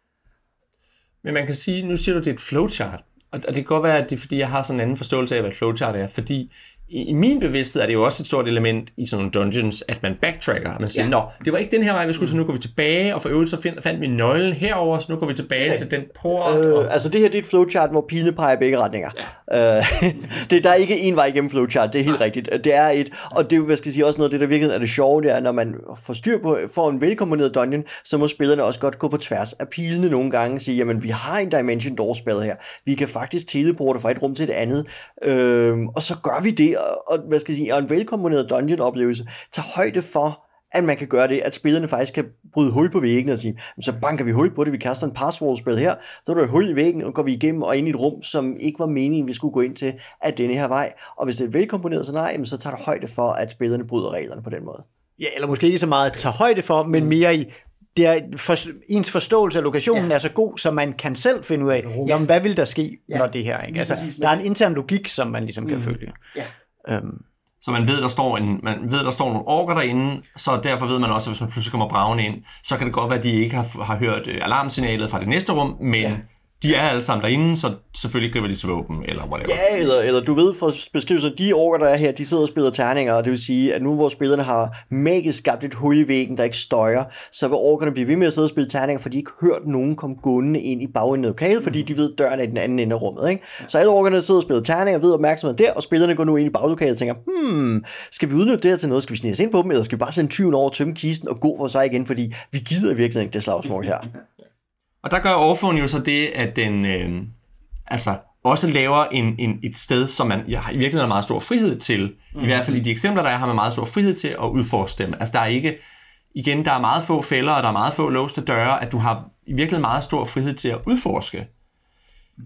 Men man kan sige, nu siger du, det er et flowchart, og det kan godt være, at det er fordi, jeg har sådan en anden forståelse af, hvad et flowchart er, fordi i, i min bevidsthed er det jo også et stort element i sådan nogle dungeons, at man backtracker. Man siger, ja. nå, det var ikke den her vej, vi skulle, så nu går vi tilbage, og for øvrigt så find, fandt vi nøglen herover, så nu går vi tilbage ja. til den port. Øh, og... Altså det her, det er et flowchart, hvor pilene peger begge retninger. Ja. Øh, det, der er ikke en vej igennem flowchart, det er helt ja. rigtigt. Det er et, og det er jo, skal sige, også noget af det, der virkelig er det sjove, det er, når man får styr på, får en velkomponeret dungeon, så må spillerne også godt gå på tværs af pilene nogle gange og sige, jamen vi har en Dimension Door spil her. Vi kan faktisk teleporte fra et rum til et andet. Øh, og så gør vi det, og, hvad skal jeg sige, og en velkomponeret dungeon-oplevelse tager højde for, at man kan gøre det, at spillerne faktisk kan bryde hul på væggen og sige, så banker vi hul på det, vi kaster en password-spil her, så er der et hul i væggen, og går vi igennem og ind i et rum, som ikke var meningen, vi skulle gå ind til, at denne her vej. Og hvis det er velkomponeret scenarie, så tager der højde for, at spillerne bryder reglerne på den måde. Ja, eller måske ikke så meget tager højde for, men mm. mere i, det er for, ens forståelse af lokationen ja. er så god, så man kan selv finde ud af, jamen hvad vil der ske, ja. når det her, ikke? Altså, der er en intern logik, som man ligesom kan mm. følge. Ja. Øhm. Så man ved, der står en, man ved, der står nogle orker derinde, så derfor ved man også, at hvis man pludselig kommer bravende ind, så kan det godt være, at de ikke har, har hørt øh, alarmsignalet fra det næste rum, men ja de er alle sammen derinde, så selvfølgelig griber de til våben, eller whatever. Ja, eller, eller du ved fra beskrivelsen, de orker, der er her, de sidder og spiller terninger, og det vil sige, at nu hvor spillerne har magisk skabt et hul i væggen, der ikke støjer, så vil orkerne blive ved med at sidde og spille terninger, fordi de ikke hørt nogen komme gående ind i bagenden af lokalet, fordi de ved, at døren er i den anden ende af rummet. Ikke? Så alle orkerne sidder og spiller terninger, ved opmærksomheden der, og spillerne går nu ind i baglokalet og tænker, hmm, skal vi udnytte det her til noget? Skal vi snige os ind på dem, eller skal vi bare sende tyven over, tømme kisten og gå for sig igen, fordi vi gider i virkeligheden ikke det slagsmål her. Og der gør Orphone jo så det, at den øh, altså også laver en, en, et sted, som man ja, i virkeligheden har meget stor frihed til. Mm. I hvert fald i de eksempler, der er, har man meget stor frihed til at udforske dem. Altså der er ikke, igen, der er meget få fælder, og der er meget få låste døre, at du har i virkeligheden meget stor frihed til at udforske.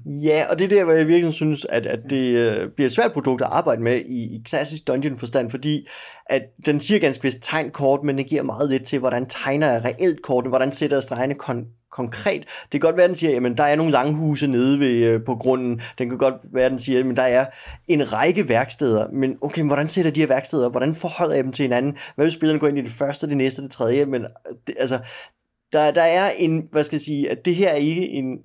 Ja, og det er der, hvor jeg virkelig synes, at, at det øh, bliver et svært produkt at arbejde med i, i klassisk dungeon-forstand, fordi at den siger ganske vist tegnkort, men den giver meget lidt til, hvordan tegner jeg reelt korten, hvordan sætter jeg stregene kon- konkret. Det kan godt være, at den siger, at der er nogle langhuse nede ved, øh, på grunden. Den kan godt være, at den siger, at der er en række værksteder. Men okay, men hvordan sætter de her værksteder? Hvordan forholder jeg dem til hinanden? Hvad hvis spillerne går ind i det første, det næste, det tredje? Men øh, det, altså, der, der er en, hvad skal jeg sige, at det her er ikke en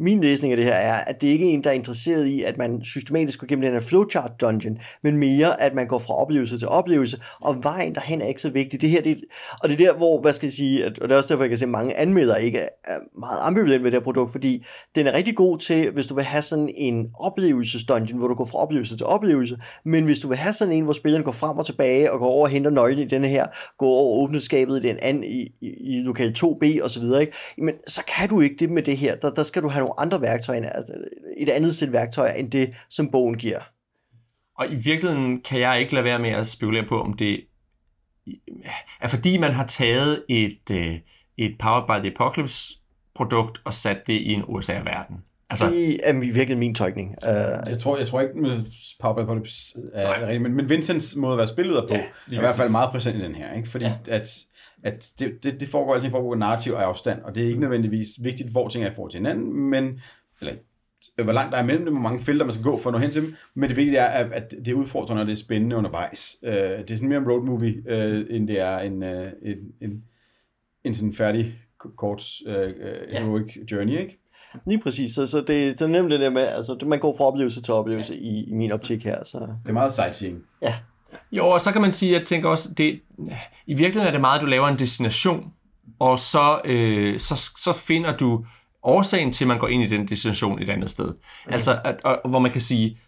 min læsning af det her er, at det ikke er en, der er interesseret i, at man systematisk går gennem den her flowchart dungeon, men mere, at man går fra oplevelse til oplevelse, og vejen derhen er ikke så vigtig. Det her, det, og det er der, hvor, hvad skal jeg sige, at, og det er også derfor, jeg kan se, at mange anmeldere ikke er meget ambivalent ved det her produkt, fordi den er rigtig god til, hvis du vil have sådan en oplevelses-dungeon, hvor du går fra oplevelse til oplevelse, men hvis du vil have sådan en, hvor spilleren går frem og tilbage, og går over og henter nøglen i denne her, går over og åbner skabet i den anden, i, i, i lokal 2B og så videre, ikke? Men så kan du ikke det med det her. Der, der skal du have nogle andre værktøjer, altså et andet sæt værktøjer, end det, som bogen giver. Og i virkeligheden kan jeg ikke lade være med at spekulere på, om det er fordi, man har taget et, øh, et Powered by the Apocalypse produkt og sat det i en USA-verden. Altså, det er virkelig min tolkning. Uh, jeg, tror, jeg tror ikke, med Power by Apocalypse er rigtigt, men, men Vincents måde at være spillet på, ja, er i hvert fald meget præsent i den her. Ikke? Fordi ja. at at det, det, det foregår altid foregår narrativ og afstand, og det er ikke nødvendigvis vigtigt, hvor ting er i forhold til hinanden, men, eller hvor langt der er mellem dem, hvor mange felter man skal gå for at nå hen til dem, men det vigtige er, at det er udfordrende, og det er spændende undervejs. Uh, det er sådan mere en road movie, uh, end det er en, uh, en, en, en sådan færdig kort uh, heroic ja. journey, ikke? Lige præcis, så, så det, så nemt det der med, altså man går fra oplevelse til oplevelse ja. i, i min optik her. Så. Det er meget sightseeing. Ja. Jo, og så kan man sige, jeg tænker også, det, i virkeligheden er det meget, at du laver en destination, og så, øh, så, så finder du årsagen til, at man går ind i den destination et andet sted. Mm. Altså, at, og, hvor man kan sige,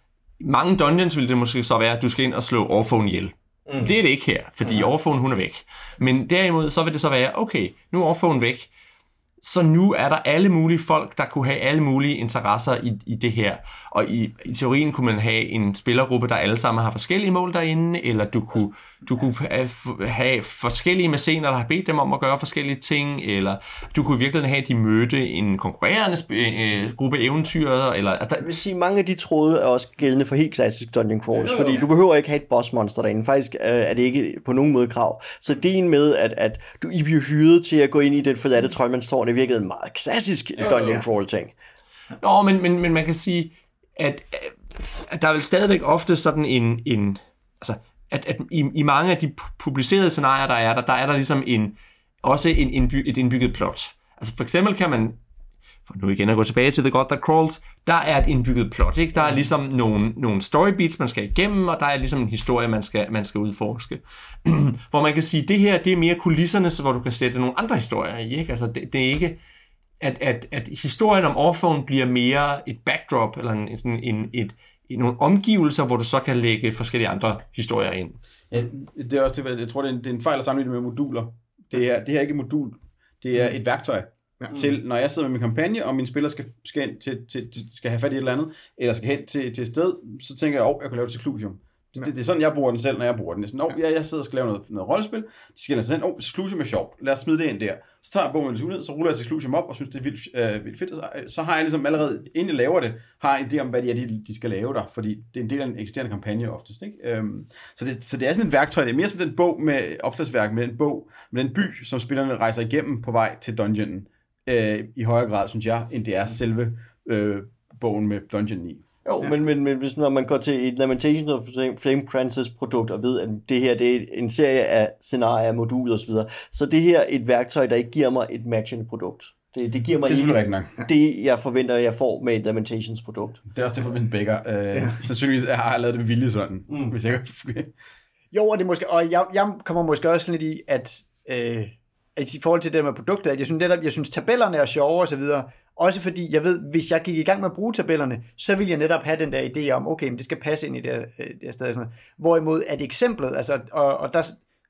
mange dungeons vil det måske så være, at du skal ind og slå Orphone ihjel. Mm. Det er det ikke her, fordi mm. Orphone hun er væk. Men derimod, så vil det så være, okay, nu er Orphone væk, så nu er der alle mulige folk, der kunne have alle mulige interesser i, i det her. Og i, i teorien kunne man have en spillergruppe, der alle sammen har forskellige mål derinde, eller du kunne, du kunne have, forskellige mæscener, der har bedt dem om at gøre forskellige ting, eller du kunne virkelig have, at de mødte en konkurrerende øh, gruppe eventyr. Eller, altså, Jeg vil sige, mange af de tråde er også gældende for helt klassisk Dungeon Crawls, fordi ja. du behøver ikke have et bossmonster derinde. Faktisk øh, er det ikke på nogen måde krav. Så det en med, at, at du I bliver hyret til at gå ind i den forladte troldmandstårn, det virkede en meget klassisk ja, Dungeon Crawl ting. Nå, men, men, men man kan sige, at, at der er vel stadigvæk ofte sådan en, en altså, at, at i, i mange af de publicerede scenarier, der er der, der er der ligesom en, også en indby, et indbygget plot. Altså for eksempel kan man, for nu igen at gå tilbage til The God That Crawls, der er et indbygget plot. Ikke? Der er ligesom nogle, nogle storybeats, man skal igennem, og der er ligesom en historie, man skal, man skal udforske. Hvor man kan sige, at det her det er mere kulisserne, så hvor du kan sætte nogle andre historier i. Ikke? Altså det, det er ikke, at, at, at historien om Orphone bliver mere et backdrop, eller en, sådan en, et, i nogle omgivelser, hvor du så kan lægge forskellige andre historier ind. Ja, det er også det, jeg tror, det er en, det er en fejl at sammenligne med moduler. Det er, det er ikke et modul, det er et værktøj ja. til, når jeg sidder med min kampagne, og min spiller skal, skal, til, til, til, skal have fat i et eller andet, eller skal hen til, til et sted, så tænker jeg, at oh, jeg kan lave det til Clusium. Ja. Det, det, er sådan, jeg bruger den selv, når jeg bruger den. Jeg, sådan, oh, ja. jeg, jeg sidder og skal lave noget, noget rollespil. De skal altså hen, åh, oh, Exclusium er sjovt. Lad os smide det ind der. Så tager jeg bogen ud, så ruller jeg Exclusium op, og synes, det er vildt, øh, vildt fedt. Så har jeg ligesom allerede, inden jeg laver det, har en idé om, hvad det er, de, de skal lave der. Fordi det er en del af en eksisterende kampagne oftest. Ikke? Øhm, så, det, så det er sådan et værktøj. Det er mere som den bog med opslagsværk, med den bog, med den by, som spillerne rejser igennem på vej til dungeonen. Øh, I højere grad, synes jeg, end det er selve øh, bogen med dungeon i. Jo, ja. men, men, men hvis når man går til et Lamentations of Flame Princess produkt og ved, at det her det er en serie af scenarier, moduler osv., så det her er et værktøj, der ikke giver mig et matchende produkt. Det, det giver mig det, ikke nok. det, jeg forventer, jeg får med et Lamentations produkt. Det er også det, hvis Baker øh, ja. sandsynligvis har jeg lavet det med vilje sådan. Mm. Hvis jeg jo, og, det måske, og jeg, jeg kommer måske også lidt i, at øh, at i forhold til det med produktet, at jeg synes, netop, jeg synes tabellerne er sjove og så videre, også fordi jeg ved, hvis jeg gik i gang med at bruge tabellerne, så vil jeg netop have den der idé om, okay, men det skal passe ind i det, øh, det sted. Sådan noget. Hvorimod at eksemplet, altså, og, og der,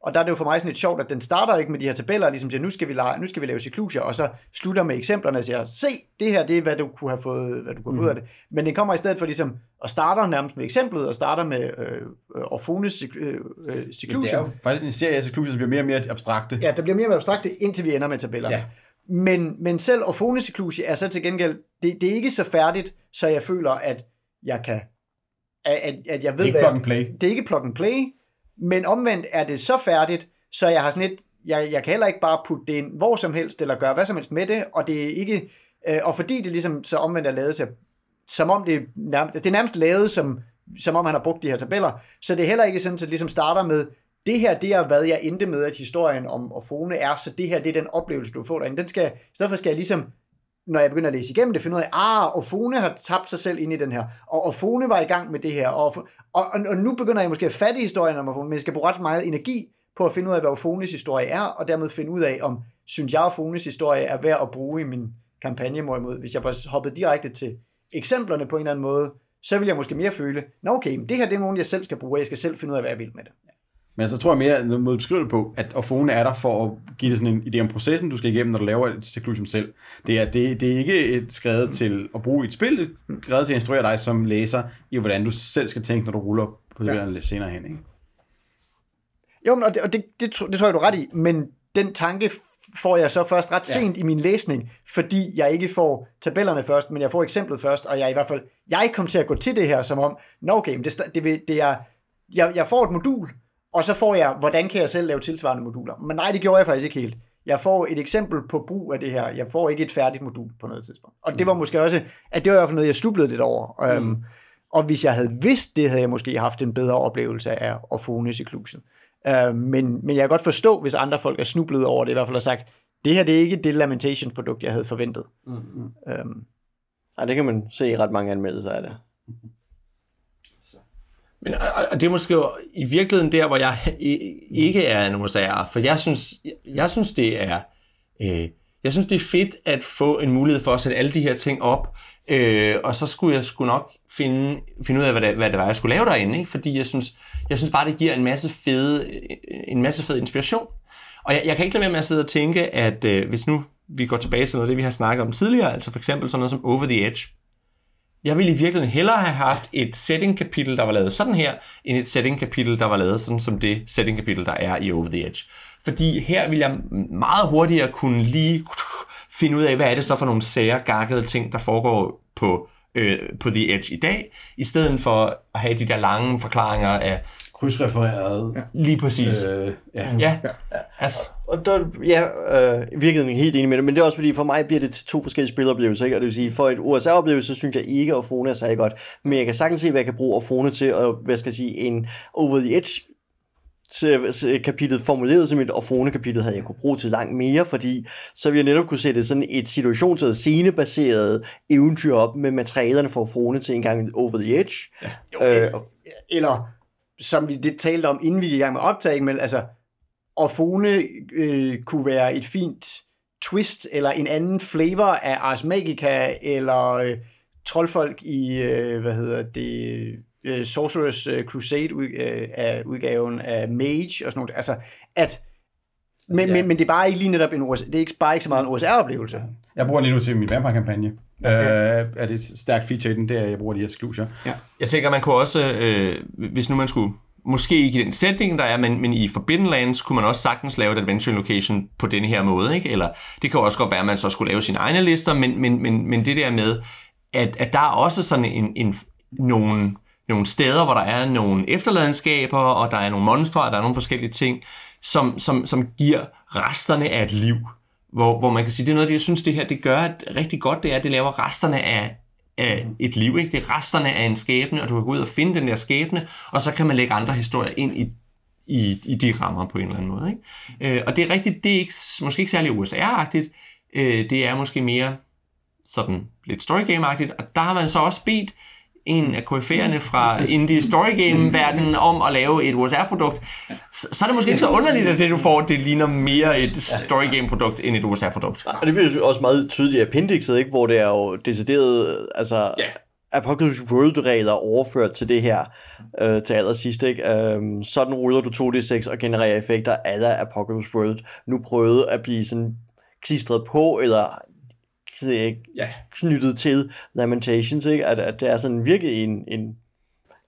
og der er det jo for mig sådan lidt sjovt, at den starter ikke med de her tabeller, ligesom siger, nu skal vi, lege, nu skal vi lave cyklusier, og så slutter med eksemplerne og siger, se, det her, det er, hvad du kunne have fået, hvad du kunne have fået af mhm. det. Men det kommer i stedet for ligesom, at starter nærmest med eksemplet, og starter med øh, Orphones øh, øh, cyklusion. Det er jo faktisk en serie af cyklusier, som bliver mere og mere abstrakte. Ja, det bliver mere og mere abstrakte, indtil vi ender med tabellerne. Ja. Men, men selv Orphones cyklusie er så til gengæld, det, det er ikke så færdigt, så jeg føler, at jeg kan at, at jeg ved, det er ikke plug and play. Det er ikke plug and play, men omvendt er det så færdigt, så jeg har sådan et, jeg, jeg kan heller ikke bare putte det ind hvor som helst, eller gøre hvad som helst med det, og det er ikke, øh, og fordi det ligesom så omvendt er lavet til, som om det nærmest, det er nærmest lavet som, som om han har brugt de her tabeller, så det er heller ikke sådan, at det ligesom starter med, det her, det er hvad jeg endte med, at historien om Orfone er, så det her, det er den oplevelse, du får derinde. Den skal, i stedet for skal jeg ligesom når jeg begynder at læse igennem det, finde ud af, ah, Orfone har tabt sig selv ind i den her, og Orfone var i gang med det her, og, og, og nu begynder jeg måske at fatte historien om Orfone, men jeg skal bruge ret meget energi på at finde ud af, hvad Orfones historie er, og dermed finde ud af, om synes jeg, Orfones historie er værd at bruge i min kampagne, hvorimod hvis jeg bare hoppede direkte til eksemplerne på en eller anden måde, så vil jeg måske mere føle, nå okay, men det her det er nogen, jeg selv skal bruge, og jeg skal selv finde ud af, hvad jeg vil med det. Men så tror jeg mere, at måde beskrive det på, at Orfone er der for at give dig sådan en idé om processen, du skal igennem, når du laver et seclusion selv. Det er, det, det er ikke et skrevet til at bruge i et spil, det er skrevet til at instruere dig som læser i, hvordan du selv skal tænke, når du ruller på det ja. lidt senere hen. Ikke? Jo, og, det, og det, det, det tror jeg, du ret i, men den tanke får jeg så først ret sent ja. i min læsning, fordi jeg ikke får tabellerne først, men jeg får eksemplet først, og jeg i hvert fald, jeg kom til at gå til det her som om, nå okay, men det, det, det er, jeg, jeg får et modul, og så får jeg, hvordan kan jeg selv lave tilsvarende moduler? Men nej, det gjorde jeg faktisk ikke helt. Jeg får et eksempel på brug af det her. Jeg får ikke et færdigt modul på noget tidspunkt. Og det var mm. måske også, at det var i hvert fald noget, jeg stublede lidt over. Mm. Um, og hvis jeg havde vidst det, havde jeg måske haft en bedre oplevelse af Orphones Occlusion. Uh, men, men jeg kan godt forstå, hvis andre folk er snublet over det, i hvert fald har sagt, det her det er ikke det Lamentations-produkt, jeg havde forventet. Mm-hmm. Um, Ej, det kan man se i ret mange anmeldelser af det. Men, og det er måske i virkeligheden der, hvor jeg ikke er en OSR, for jeg synes, jeg synes det er, øh, jeg synes, det er fedt at få en mulighed for at sætte alle de her ting op, øh, og så skulle jeg skulle nok finde, finde ud af, hvad det, hvad det var, jeg skulle lave derinde, ikke? fordi jeg synes, jeg synes bare, det giver en masse fede, øh, en masse fed inspiration. Og jeg, jeg kan ikke lade være med at sidde og tænke, at øh, hvis nu vi går tilbage til noget af det, vi har snakket om tidligere, altså for eksempel sådan noget som Over the Edge, jeg ville i virkeligheden hellere have haft et setting-kapitel, der var lavet sådan her, end et setting-kapitel, der var lavet sådan som det setting-kapitel, der er i Over the Edge. Fordi her vil jeg meget hurtigere kunne lige finde ud af, hvad er det så for nogle sære, gakkede ting, der foregår på, øh, på The Edge i dag, i stedet for at have de der lange forklaringer af... Krydsrefereret. Ja. Lige præcis. Øh, ja. ja. Altså, og der, ja, øh, virkelig helt enig med det, men det er også fordi, for mig bliver det til to forskellige spiloplevelser, ikke? og det vil sige, for et USA-oplevelse, synes jeg ikke, at Ofone er særlig godt, men jeg kan sagtens se, hvad jeg kan bruge Ofone til, og hvad skal jeg sige, en Over the Edge kapitlet formuleret som et Ofone kapitel havde jeg kunne bruge til langt mere, fordi så ville jeg netop kunne sætte sådan et situations- og scenebaseret eventyr op med materialerne for Ofone til en gang Over the Edge. Ja. Jo, øh, eller som vi det talte om, inden vi gik i gang med optagen, men altså Orfone øh, kunne være et fint twist, eller en anden flavor af Ars Magica, eller øh, troldfolk i, øh, hvad hedder det, øh, Sorcerer's øh, Crusade ud, øh, af udgaven af Mage og sådan noget. Altså, at men, ja. men, men det er bare ikke lige netop en OS, det er ikke, bare ikke så meget en OSR-oplevelse. Jeg bruger lige nu til min Vampire-kampagne. Okay. Øh, er det et stærkt feature i den, det er, jeg bruger de her exclusion. Ja. Jeg tænker, man kunne også, øh, hvis nu man skulle måske ikke i den setting, der er, men, men i Forbidden Lands kunne man også sagtens lave et adventure location på denne her måde, ikke? Eller det kan også godt være, at man så skulle lave sine egne lister, men, men, men, men det der med, at, at der er også sådan en, en, nogle, nogle steder, hvor der er nogle efterladenskaber, og der er nogle monstre, og der er nogle forskellige ting, som, som, som giver resterne af et liv. Hvor, hvor man kan sige, det er noget af det, jeg synes, det her det gør rigtig godt, det er, at det laver resterne af, af et liv. Ikke? Det er resterne af en skæbne, og du kan gå ud og finde den der skæbne, og så kan man lægge andre historier ind i, i, i de rammer på en eller anden måde. Ikke? Øh, og det er rigtigt, det er ikke, måske ikke særlig USR-agtigt, øh, det er måske mere sådan lidt storygame-agtigt, og der har man så også bedt en af KF'erne fra indie story game verdenen om at lave et OSR-produkt, så, så er det måske ikke så underligt, at det du får, det ligner mere et story game produkt end et OSR-produkt. Og det bliver også meget tydeligt i appendixet, ikke? hvor det er jo decideret, altså... Yeah. Apocalypse World-regler overført til det her øh, til allersidst. Ikke? Øhm, sådan ruller du 2D6 og genererer effekter af Apocalypse World. Nu prøvede at blive sådan klistret på, eller ikke, ja. knyttet til Lamentations, ikke? At, at det er sådan virkelig en, en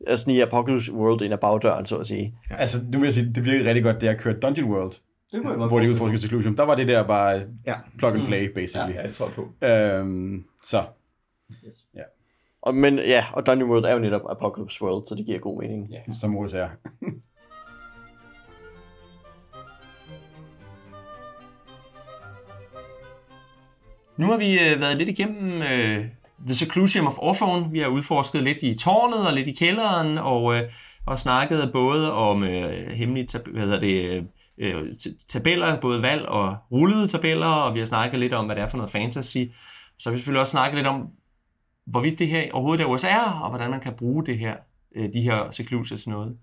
altså i Apocalypse World ind ad bagdøren, så at sige. Ja. Altså, nu vil jeg sige, det virker rigtig godt, det har kørt Dungeon World. Det hvor de udforsker Seclusion. Der var det der bare ja. plug and play, basically. Ja, ja det på. Øhm, så. Yes. Ja. Og, men ja, og Dungeon World er jo netop Apocalypse World, så det giver god mening. Ja, som OSR. Nu har vi øh, været lidt igennem øh, The Seclusion of Orphone. Vi har udforsket lidt i tårnet og lidt i kælderen, og, øh, og snakket både om øh, hemmelige tab- hvad hedder det, øh, øh tabeller, både valg og rullede tabeller, og vi har snakket lidt om, hvad det er for noget fantasy. Så har vi selvfølgelig også snakket lidt om, hvorvidt det her overhovedet er OSR, og hvordan man kan bruge det her, øh, de her seclusions noget.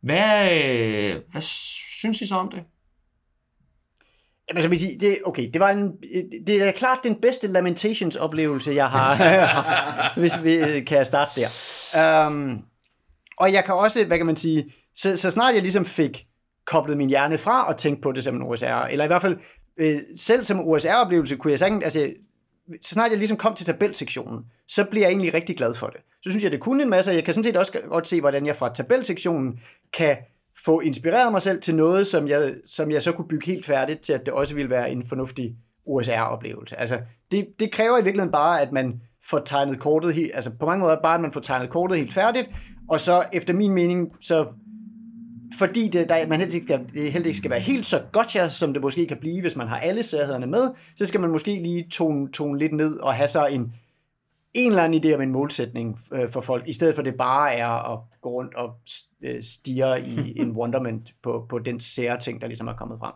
Hvad, øh, hvad synes I så om det? Jamen, så vil sige, det, okay, det var en, det er klart den bedste Lamentations-oplevelse, jeg har haft. så hvis vi øh, kan jeg starte der. Um, og jeg kan også, hvad kan man sige, så, så snart jeg ligesom fik koblet min hjerne fra og tænkt på det som en OSR, eller i hvert fald øh, selv som OSR-oplevelse, kunne jeg sagtens, altså, så snart jeg ligesom kom til tabelsektionen, så bliver jeg egentlig rigtig glad for det. Så synes jeg, det kunne en masse, og jeg kan sådan set også godt se, hvordan jeg fra tabelsektionen kan få inspireret mig selv til noget, som jeg, som jeg så kunne bygge helt færdigt til, at det også ville være en fornuftig OSR-oplevelse. Altså, det, det kræver i virkeligheden bare, at man får tegnet kortet helt, altså på mange måder bare, at man får tegnet kortet helt færdigt, og så efter min mening, så fordi det, der, man helst ikke skal, det helst ikke skal være helt så gotcha, som det måske kan blive, hvis man har alle særhederne med, så skal man måske lige tone, tone lidt ned og have så en, en eller anden idé om en målsætning øh, for folk, i stedet for det bare er at gå rundt og øh, stige i en wonderment på, på den sære ting, der ligesom er kommet frem.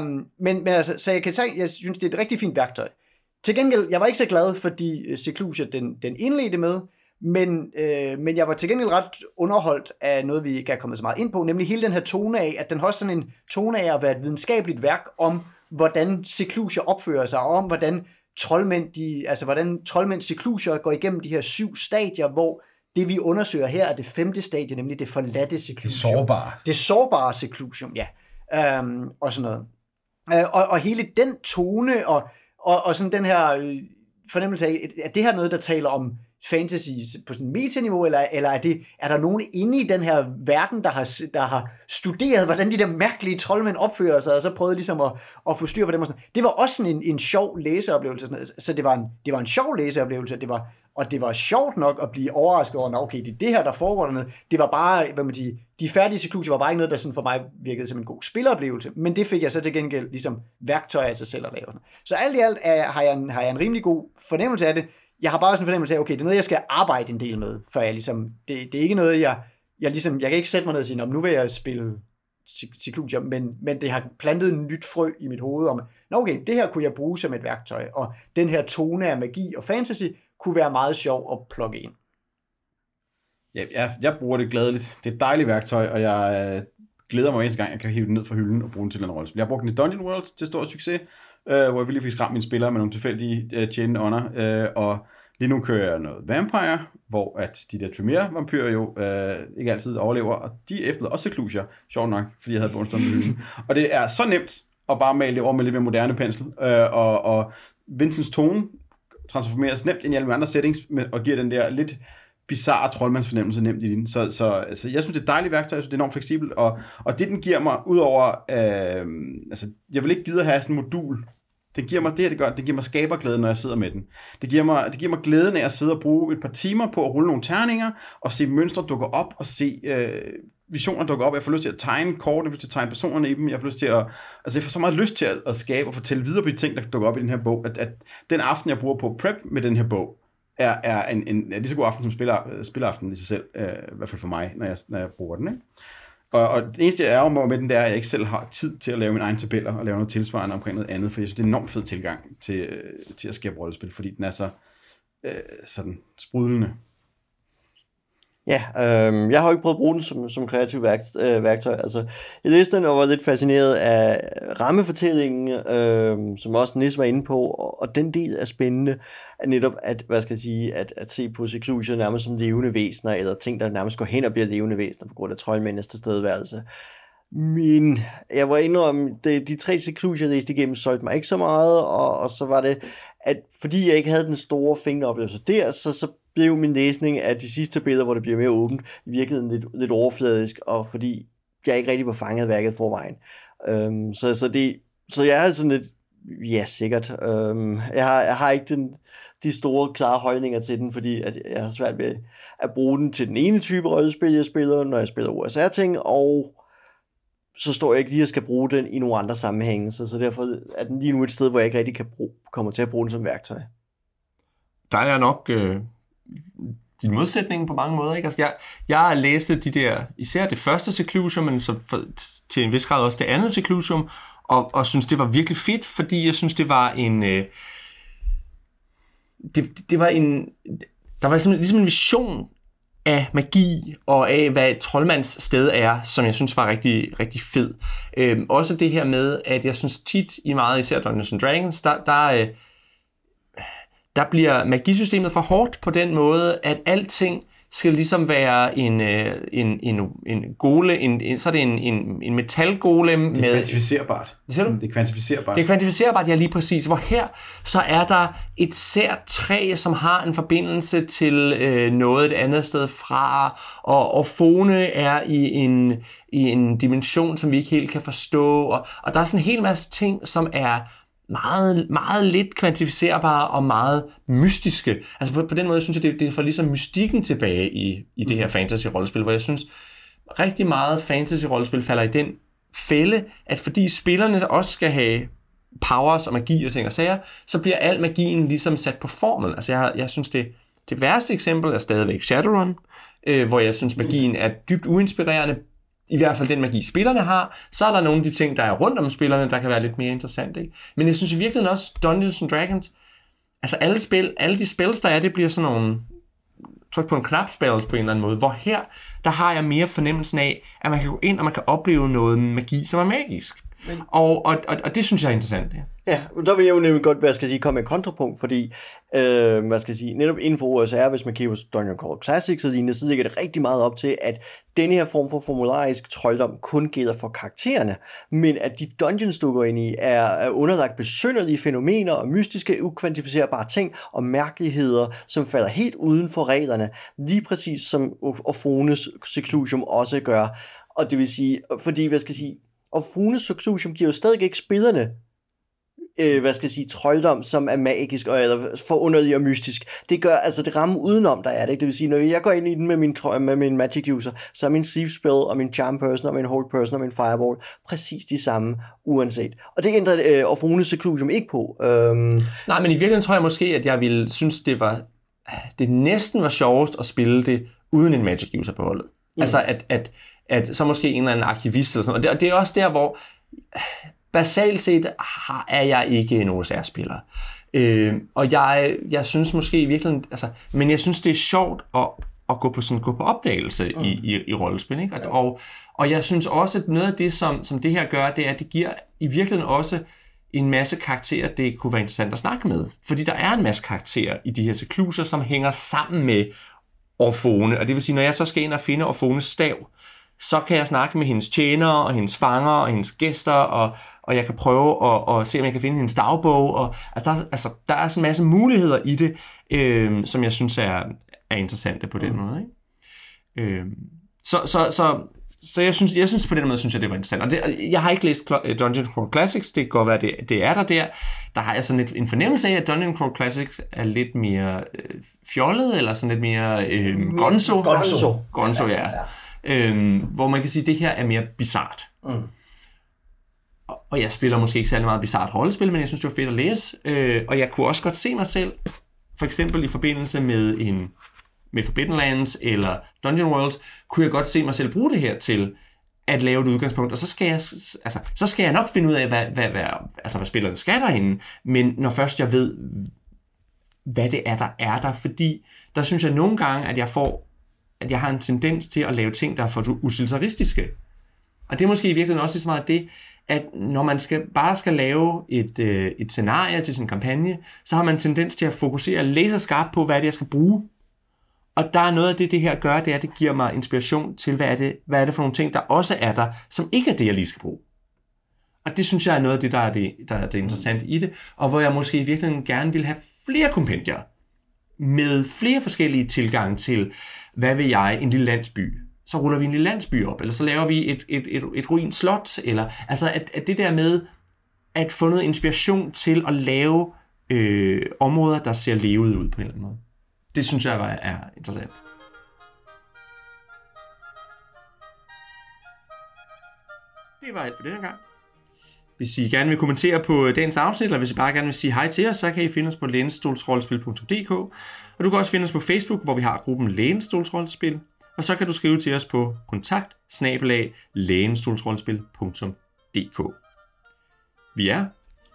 Um, men, men altså, så jeg kan sige, jeg synes, det er et rigtig fint værktøj. Til gengæld, jeg var ikke så glad, fordi øh, Seclusia den, den indledte med, men, øh, men jeg var til gengæld ret underholdt af noget, vi ikke er kommet så meget ind på, nemlig hele den her tone af, at den har også sådan en tone af at være et videnskabeligt værk om hvordan seklusier opfører sig, og om hvordan troldmænd, de, altså hvordan troldmænd seklusier går igennem de her syv stadier, hvor det vi undersøger her er det femte stadie, nemlig det forladte seklusium. Det sårbare. Det sårbare seklusium, ja. Øhm, og sådan noget. Øh, og, og hele den tone, og, og, og sådan den her øh, fornemmelse af, at det her noget, der taler om fantasy på sådan metaniveau, eller, eller er, det, er der nogen inde i den her verden, der har, der har studeret, hvordan de der mærkelige troldmænd opfører sig, og så prøvet ligesom at, at få styr på dem. Og sådan. Det var også sådan en, en sjov læseoplevelse. Sådan Så det var, en, det var en sjov læseoplevelse, det var, og det var sjovt nok at blive overrasket over, okay, det er det her, der foregår dernede. Det var bare, hvad man siger, de færdige sekluser var bare ikke noget, der sådan for mig virkede som en god spilleroplevelse, men det fik jeg så til gengæld ligesom værktøj af sig selv at lave. Så alt i alt er, har, jeg en, har jeg en rimelig god fornemmelse af det, jeg har bare sådan en fornemmelse af, okay, det er noget, jeg skal arbejde en del med, for jeg ligesom, det, det er ikke noget, jeg, jeg ligesom, jeg kan ikke sætte mig ned og sige, nu vil jeg spille Cyclusia, men, men det har plantet en nyt frø i mit hoved om, Nå okay, det her kunne jeg bruge som et værktøj, og den her tone af magi og fantasy kunne være meget sjov at plukke ind. Ja, jeg, jeg bruger det glædeligt. Det er et dejligt værktøj, og jeg øh, glæder mig eneste gang, jeg kan hive den ned fra hylden og bruge den til en rolle. Jeg har brugt den i Dungeon World til stor succes, øh, hvor jeg virkelig fik skræmt mine spillere med nogle tilfældige øh, Jane Honor, øh, og lige nu kører jeg noget Vampire, hvor at de der Tremere-vampyrer jo øh, ikke altid overlever, og de efterlader også klusier, sjovt nok, fordi jeg havde Bundstone på hylden. Og det er så nemt at bare male det over med lidt mere moderne pensel, øh, og, og Vincents tone transformeres nemt ind i alle andre settings, og giver den der lidt bizarre troldmandsfornemmelse nemt i din. Så, så altså, jeg synes, det er et dejligt værktøj, jeg synes, det er enormt fleksibelt, og, og det, den giver mig, udover, øh, altså, jeg vil ikke gide at have sådan en modul, det giver mig det her, det gør, det giver mig skaberglæde, når jeg sidder med den. Det giver mig, det giver mig glæden af at sidde og bruge et par timer på at rulle nogle terninger, og se mønstre dukke op, og se øh, visioner dukke op. Jeg får lyst til at tegne kort, jeg får lyst til at tegne personerne i dem, jeg får lyst til at, altså jeg får så meget lyst til at, at skabe og fortælle videre på de ting, der dukker op i den her bog, at, at den aften, jeg bruger på prep med den her bog, er, er en, en, er lige så god aften som spiller, øh, spilleraften i sig selv, øh, i hvert fald for mig, når jeg, når jeg bruger den. Ikke? Og, og det eneste, jeg er mig med den, det er, at jeg ikke selv har tid til at lave mine egne tabeller og lave noget tilsvarende omkring noget andet, for jeg synes, det er en enormt fed tilgang til, øh, til at skabe rollespil, fordi den er så øh, sådan sprudlende. Ja, øh, jeg har jo ikke prøvet at bruge den som, som kreativ værk, øh, værktøj. Altså, jeg læste den og var lidt fascineret af rammefortællingen, øh, som også Nis var inde på, og, og den del er spændende, at netop at, hvad skal jeg sige, at, at se på Seclusion nærmest som levende væsener, eller ting, der nærmest går hen og bliver levende væsener på grund af troldmændenes tilstedeværelse. Men jeg var indrømme, det, de tre Seclusion, jeg læste igennem, solgte mig ikke så meget, og, og så var det, at fordi jeg ikke havde den store fingeroplevelse der, så, så blev min læsning af de sidste billeder, hvor det bliver mere åbent, virkede lidt, lidt overfladisk, og fordi jeg ikke rigtig var fanget af værket forvejen. Øhm, så, så, det, så jeg havde sådan lidt, ja sikkert, øhm, jeg, har, jeg har ikke den, de store klare holdninger til den, fordi at jeg har svært ved at bruge den til den ene type rollespil, jeg spiller, når jeg spiller OSR-ting, og så står jeg ikke lige at skal bruge den i nogle andre sammenhænge, så, så derfor er den lige nu et sted, hvor jeg ikke rigtig kan bruge, kommer til at bruge den som værktøj. Der er nok øh, din modsætning på mange måder. Ikke? Altså, jeg, jeg læste de der, især det første seclusion, men så for, til en vis grad også det andet seclusion, og, og synes, det var virkelig fedt, fordi jeg synes, det var en... Øh, det, det var en... Der var simpelthen ligesom en vision af magi og af, hvad et troldmands sted er, som jeg synes var rigtig, rigtig fed. Øhm, også det her med, at jeg synes tit i meget, især Dungeons and Dragons, der, der, øh, der bliver magisystemet for hårdt på den måde, at alting skal ligesom være en, øh, en, en, en gole, en, en, så er det en, en, en metalgolem med... Det er kvantificerbart. Hvad du? Det er kvantificerbart. Det er kvantificerbart, ja lige præcis. Hvor her, så er der et sært træ, som har en forbindelse til øh, noget et andet sted fra, og, og fone er i en, i en dimension, som vi ikke helt kan forstå, og, og der er sådan en hel masse ting, som er meget, meget lidt kvantificerbare og meget mystiske. Altså på, på den måde synes jeg, det, det får ligesom mystikken tilbage i, i det her fantasy-rollespil, hvor jeg synes, rigtig meget fantasy-rollespil falder i den fælde, at fordi spillerne også skal have powers og magi og ting og sager, så bliver al magien ligesom sat på formel. Altså jeg, jeg synes, det, det værste eksempel er stadigvæk Shadowrun, øh, hvor jeg synes, magien er dybt uinspirerende, i hvert fald den magi, spillerne har, så er der nogle af de ting, der er rundt om spillerne, der kan være lidt mere interessant. Ikke? Men jeg synes i virkeligheden også, Dungeons and Dragons, altså alle, spil, alle de spils, der er, det bliver sådan nogle tryk på en knap spells på en eller anden måde, hvor her, der har jeg mere fornemmelsen af, at man kan gå ind, og man kan opleve noget magi, som er magisk. Men- Og, og, og, og det synes jeg er interessant. Ja. Ja, der vil jeg jo nemlig godt, hvad skal jeg sige, komme med en kontrapunkt, fordi, øh, hvad skal jeg sige, netop inden for OSR, hvis man kigger på Dungeon Crawl Classics og lignende, så ligger det rigtig meget op til, at denne her form for formularisk trolddom kun gælder for karaktererne, men at de dungeons, du går ind i, er, er underlagt besynderlige fænomener og mystiske, ukvantificerbare ting og mærkeligheder, som falder helt uden for reglerne, lige præcis som Ophones Seclusion også gør. Og det vil sige, fordi, hvad skal jeg sige, og Ophones Seclusion giver jo stadig ikke spillerne øh, hvad skal jeg sige, trøjdom, som er magisk og eller forunderlig og mystisk. Det gør, altså det rammer udenom, der er det. Det vil sige, når jeg går ind i den med min, trøj, med min magic user, så er min sleep spell og min charm person og min hold person og min fireball præcis de samme, uanset. Og det ændrer øh, Orphone Seclusion ikke på. Øhm, Nej, men i virkeligheden tror jeg måske, at jeg ville synes, det var det næsten var sjovest at spille det uden en Magic user på holdet. Mm. Altså, at, at, at så måske en eller anden arkivist eller sådan noget. Og det, og det er også der, hvor basalt set har, er jeg ikke en OSR-spiller. Øh, og jeg, jeg synes måske i virkeligheden, altså, men jeg synes, det er sjovt at, at gå på sådan gå på opdagelse mm. i, i, i rollespil. Ikke? Ja. Og, og jeg synes også, at noget af det, som, som det her gør, det er, at det giver i virkeligheden også en masse karakterer, det kunne være interessant at snakke med. Fordi der er en masse karakterer i de her sekluser, som hænger sammen med Orfone. Og det vil sige, når jeg så skal ind og finde Orfones stav, så kan jeg snakke med hendes tjenere, og hendes fanger, og hendes gæster, og, og jeg kan prøve at, at se, om jeg kan finde hendes dagbog. Og, altså, der, altså, der er sådan en masse muligheder i det, øh, som jeg synes er, er interessante på den mm. måde. Ikke? Øh, så, så, så, så jeg synes, jeg synes på den måde, synes jeg, det var interessant. Og det, jeg har ikke læst Dungeon Crawl Classics, det kan godt være, det, det er der der. Der har jeg sådan lidt en fornemmelse af, at Dungeon Crawl Classics er lidt mere øh, fjollet, eller sådan lidt mere øh, gonzo. Gonzo. Gonzo, ja. ja. Øhm, hvor man kan sige, at det her er mere bizart. Mm. Og, og jeg spiller måske ikke særlig meget bizart rollespil, men jeg synes, det var fedt at læse. Øh, og jeg kunne også godt se mig selv, for eksempel i forbindelse med en med Forbidden Lands eller Dungeon World, kunne jeg godt se mig selv bruge det her til at lave et udgangspunkt, og så skal jeg, altså, så skal jeg nok finde ud af, hvad, hvad, hvad, altså, hvad spillerne skal derinde, men når først jeg ved, hvad det er, der er der, fordi der synes jeg nogle gange, at jeg får at jeg har en tendens til at lave ting, der er for utilitaristiske. Og det er måske i virkeligheden også så meget det, at når man skal, bare skal lave et, øh, et scenarie til sin kampagne, så har man en tendens til at fokusere laser skarpt på, hvad det er, jeg skal bruge. Og der er noget af det, det her gør, det er, at det giver mig inspiration til, hvad er, det, hvad er det for nogle ting, der også er der, som ikke er det, jeg lige skal bruge. Og det synes jeg er noget af det, der er det, der er det interessante i det, og hvor jeg måske i virkeligheden gerne vil have flere kompendier med flere forskellige tilgange til, hvad vil jeg, en lille landsby. Så ruller vi en lille landsby op, eller så laver vi et, et, et, et ruin slot, eller altså at, at det der med at få noget inspiration til at lave øh, områder, der ser levet ud på en eller anden måde. Det synes jeg er, er interessant. Det var alt for denne gang. Hvis I gerne vil kommentere på dagens afsnit, eller hvis I bare gerne vil sige hej til os, så kan I finde os på lænestolsrollespil.dk. Og du kan også finde os på Facebook, hvor vi har gruppen Lænestolsrollespil. Og så kan du skrive til os på kontakt Vi er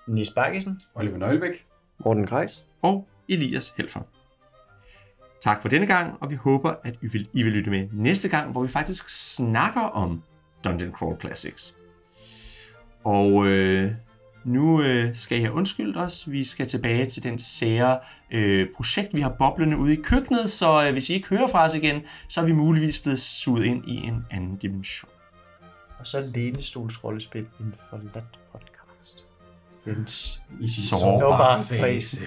Nis Bakkesen, Oliver Nøglebæk, Morten Kreis og Elias Helfer. Tak for denne gang, og vi håber, at I vil, I vil lytte med næste gang, hvor vi faktisk snakker om Dungeon Crawl Classics. Og øh, nu øh, skal jeg have undskyldt os. Vi skal tilbage til den sære øh, projekt, vi har boblende ude i køkkenet, så øh, hvis I ikke hører fra os igen, så er vi muligvis blevet suget ind i en anden dimension. og så Lænestols rollespil, en forladt podcast. En i sin Sårbar sårbar fase. fase.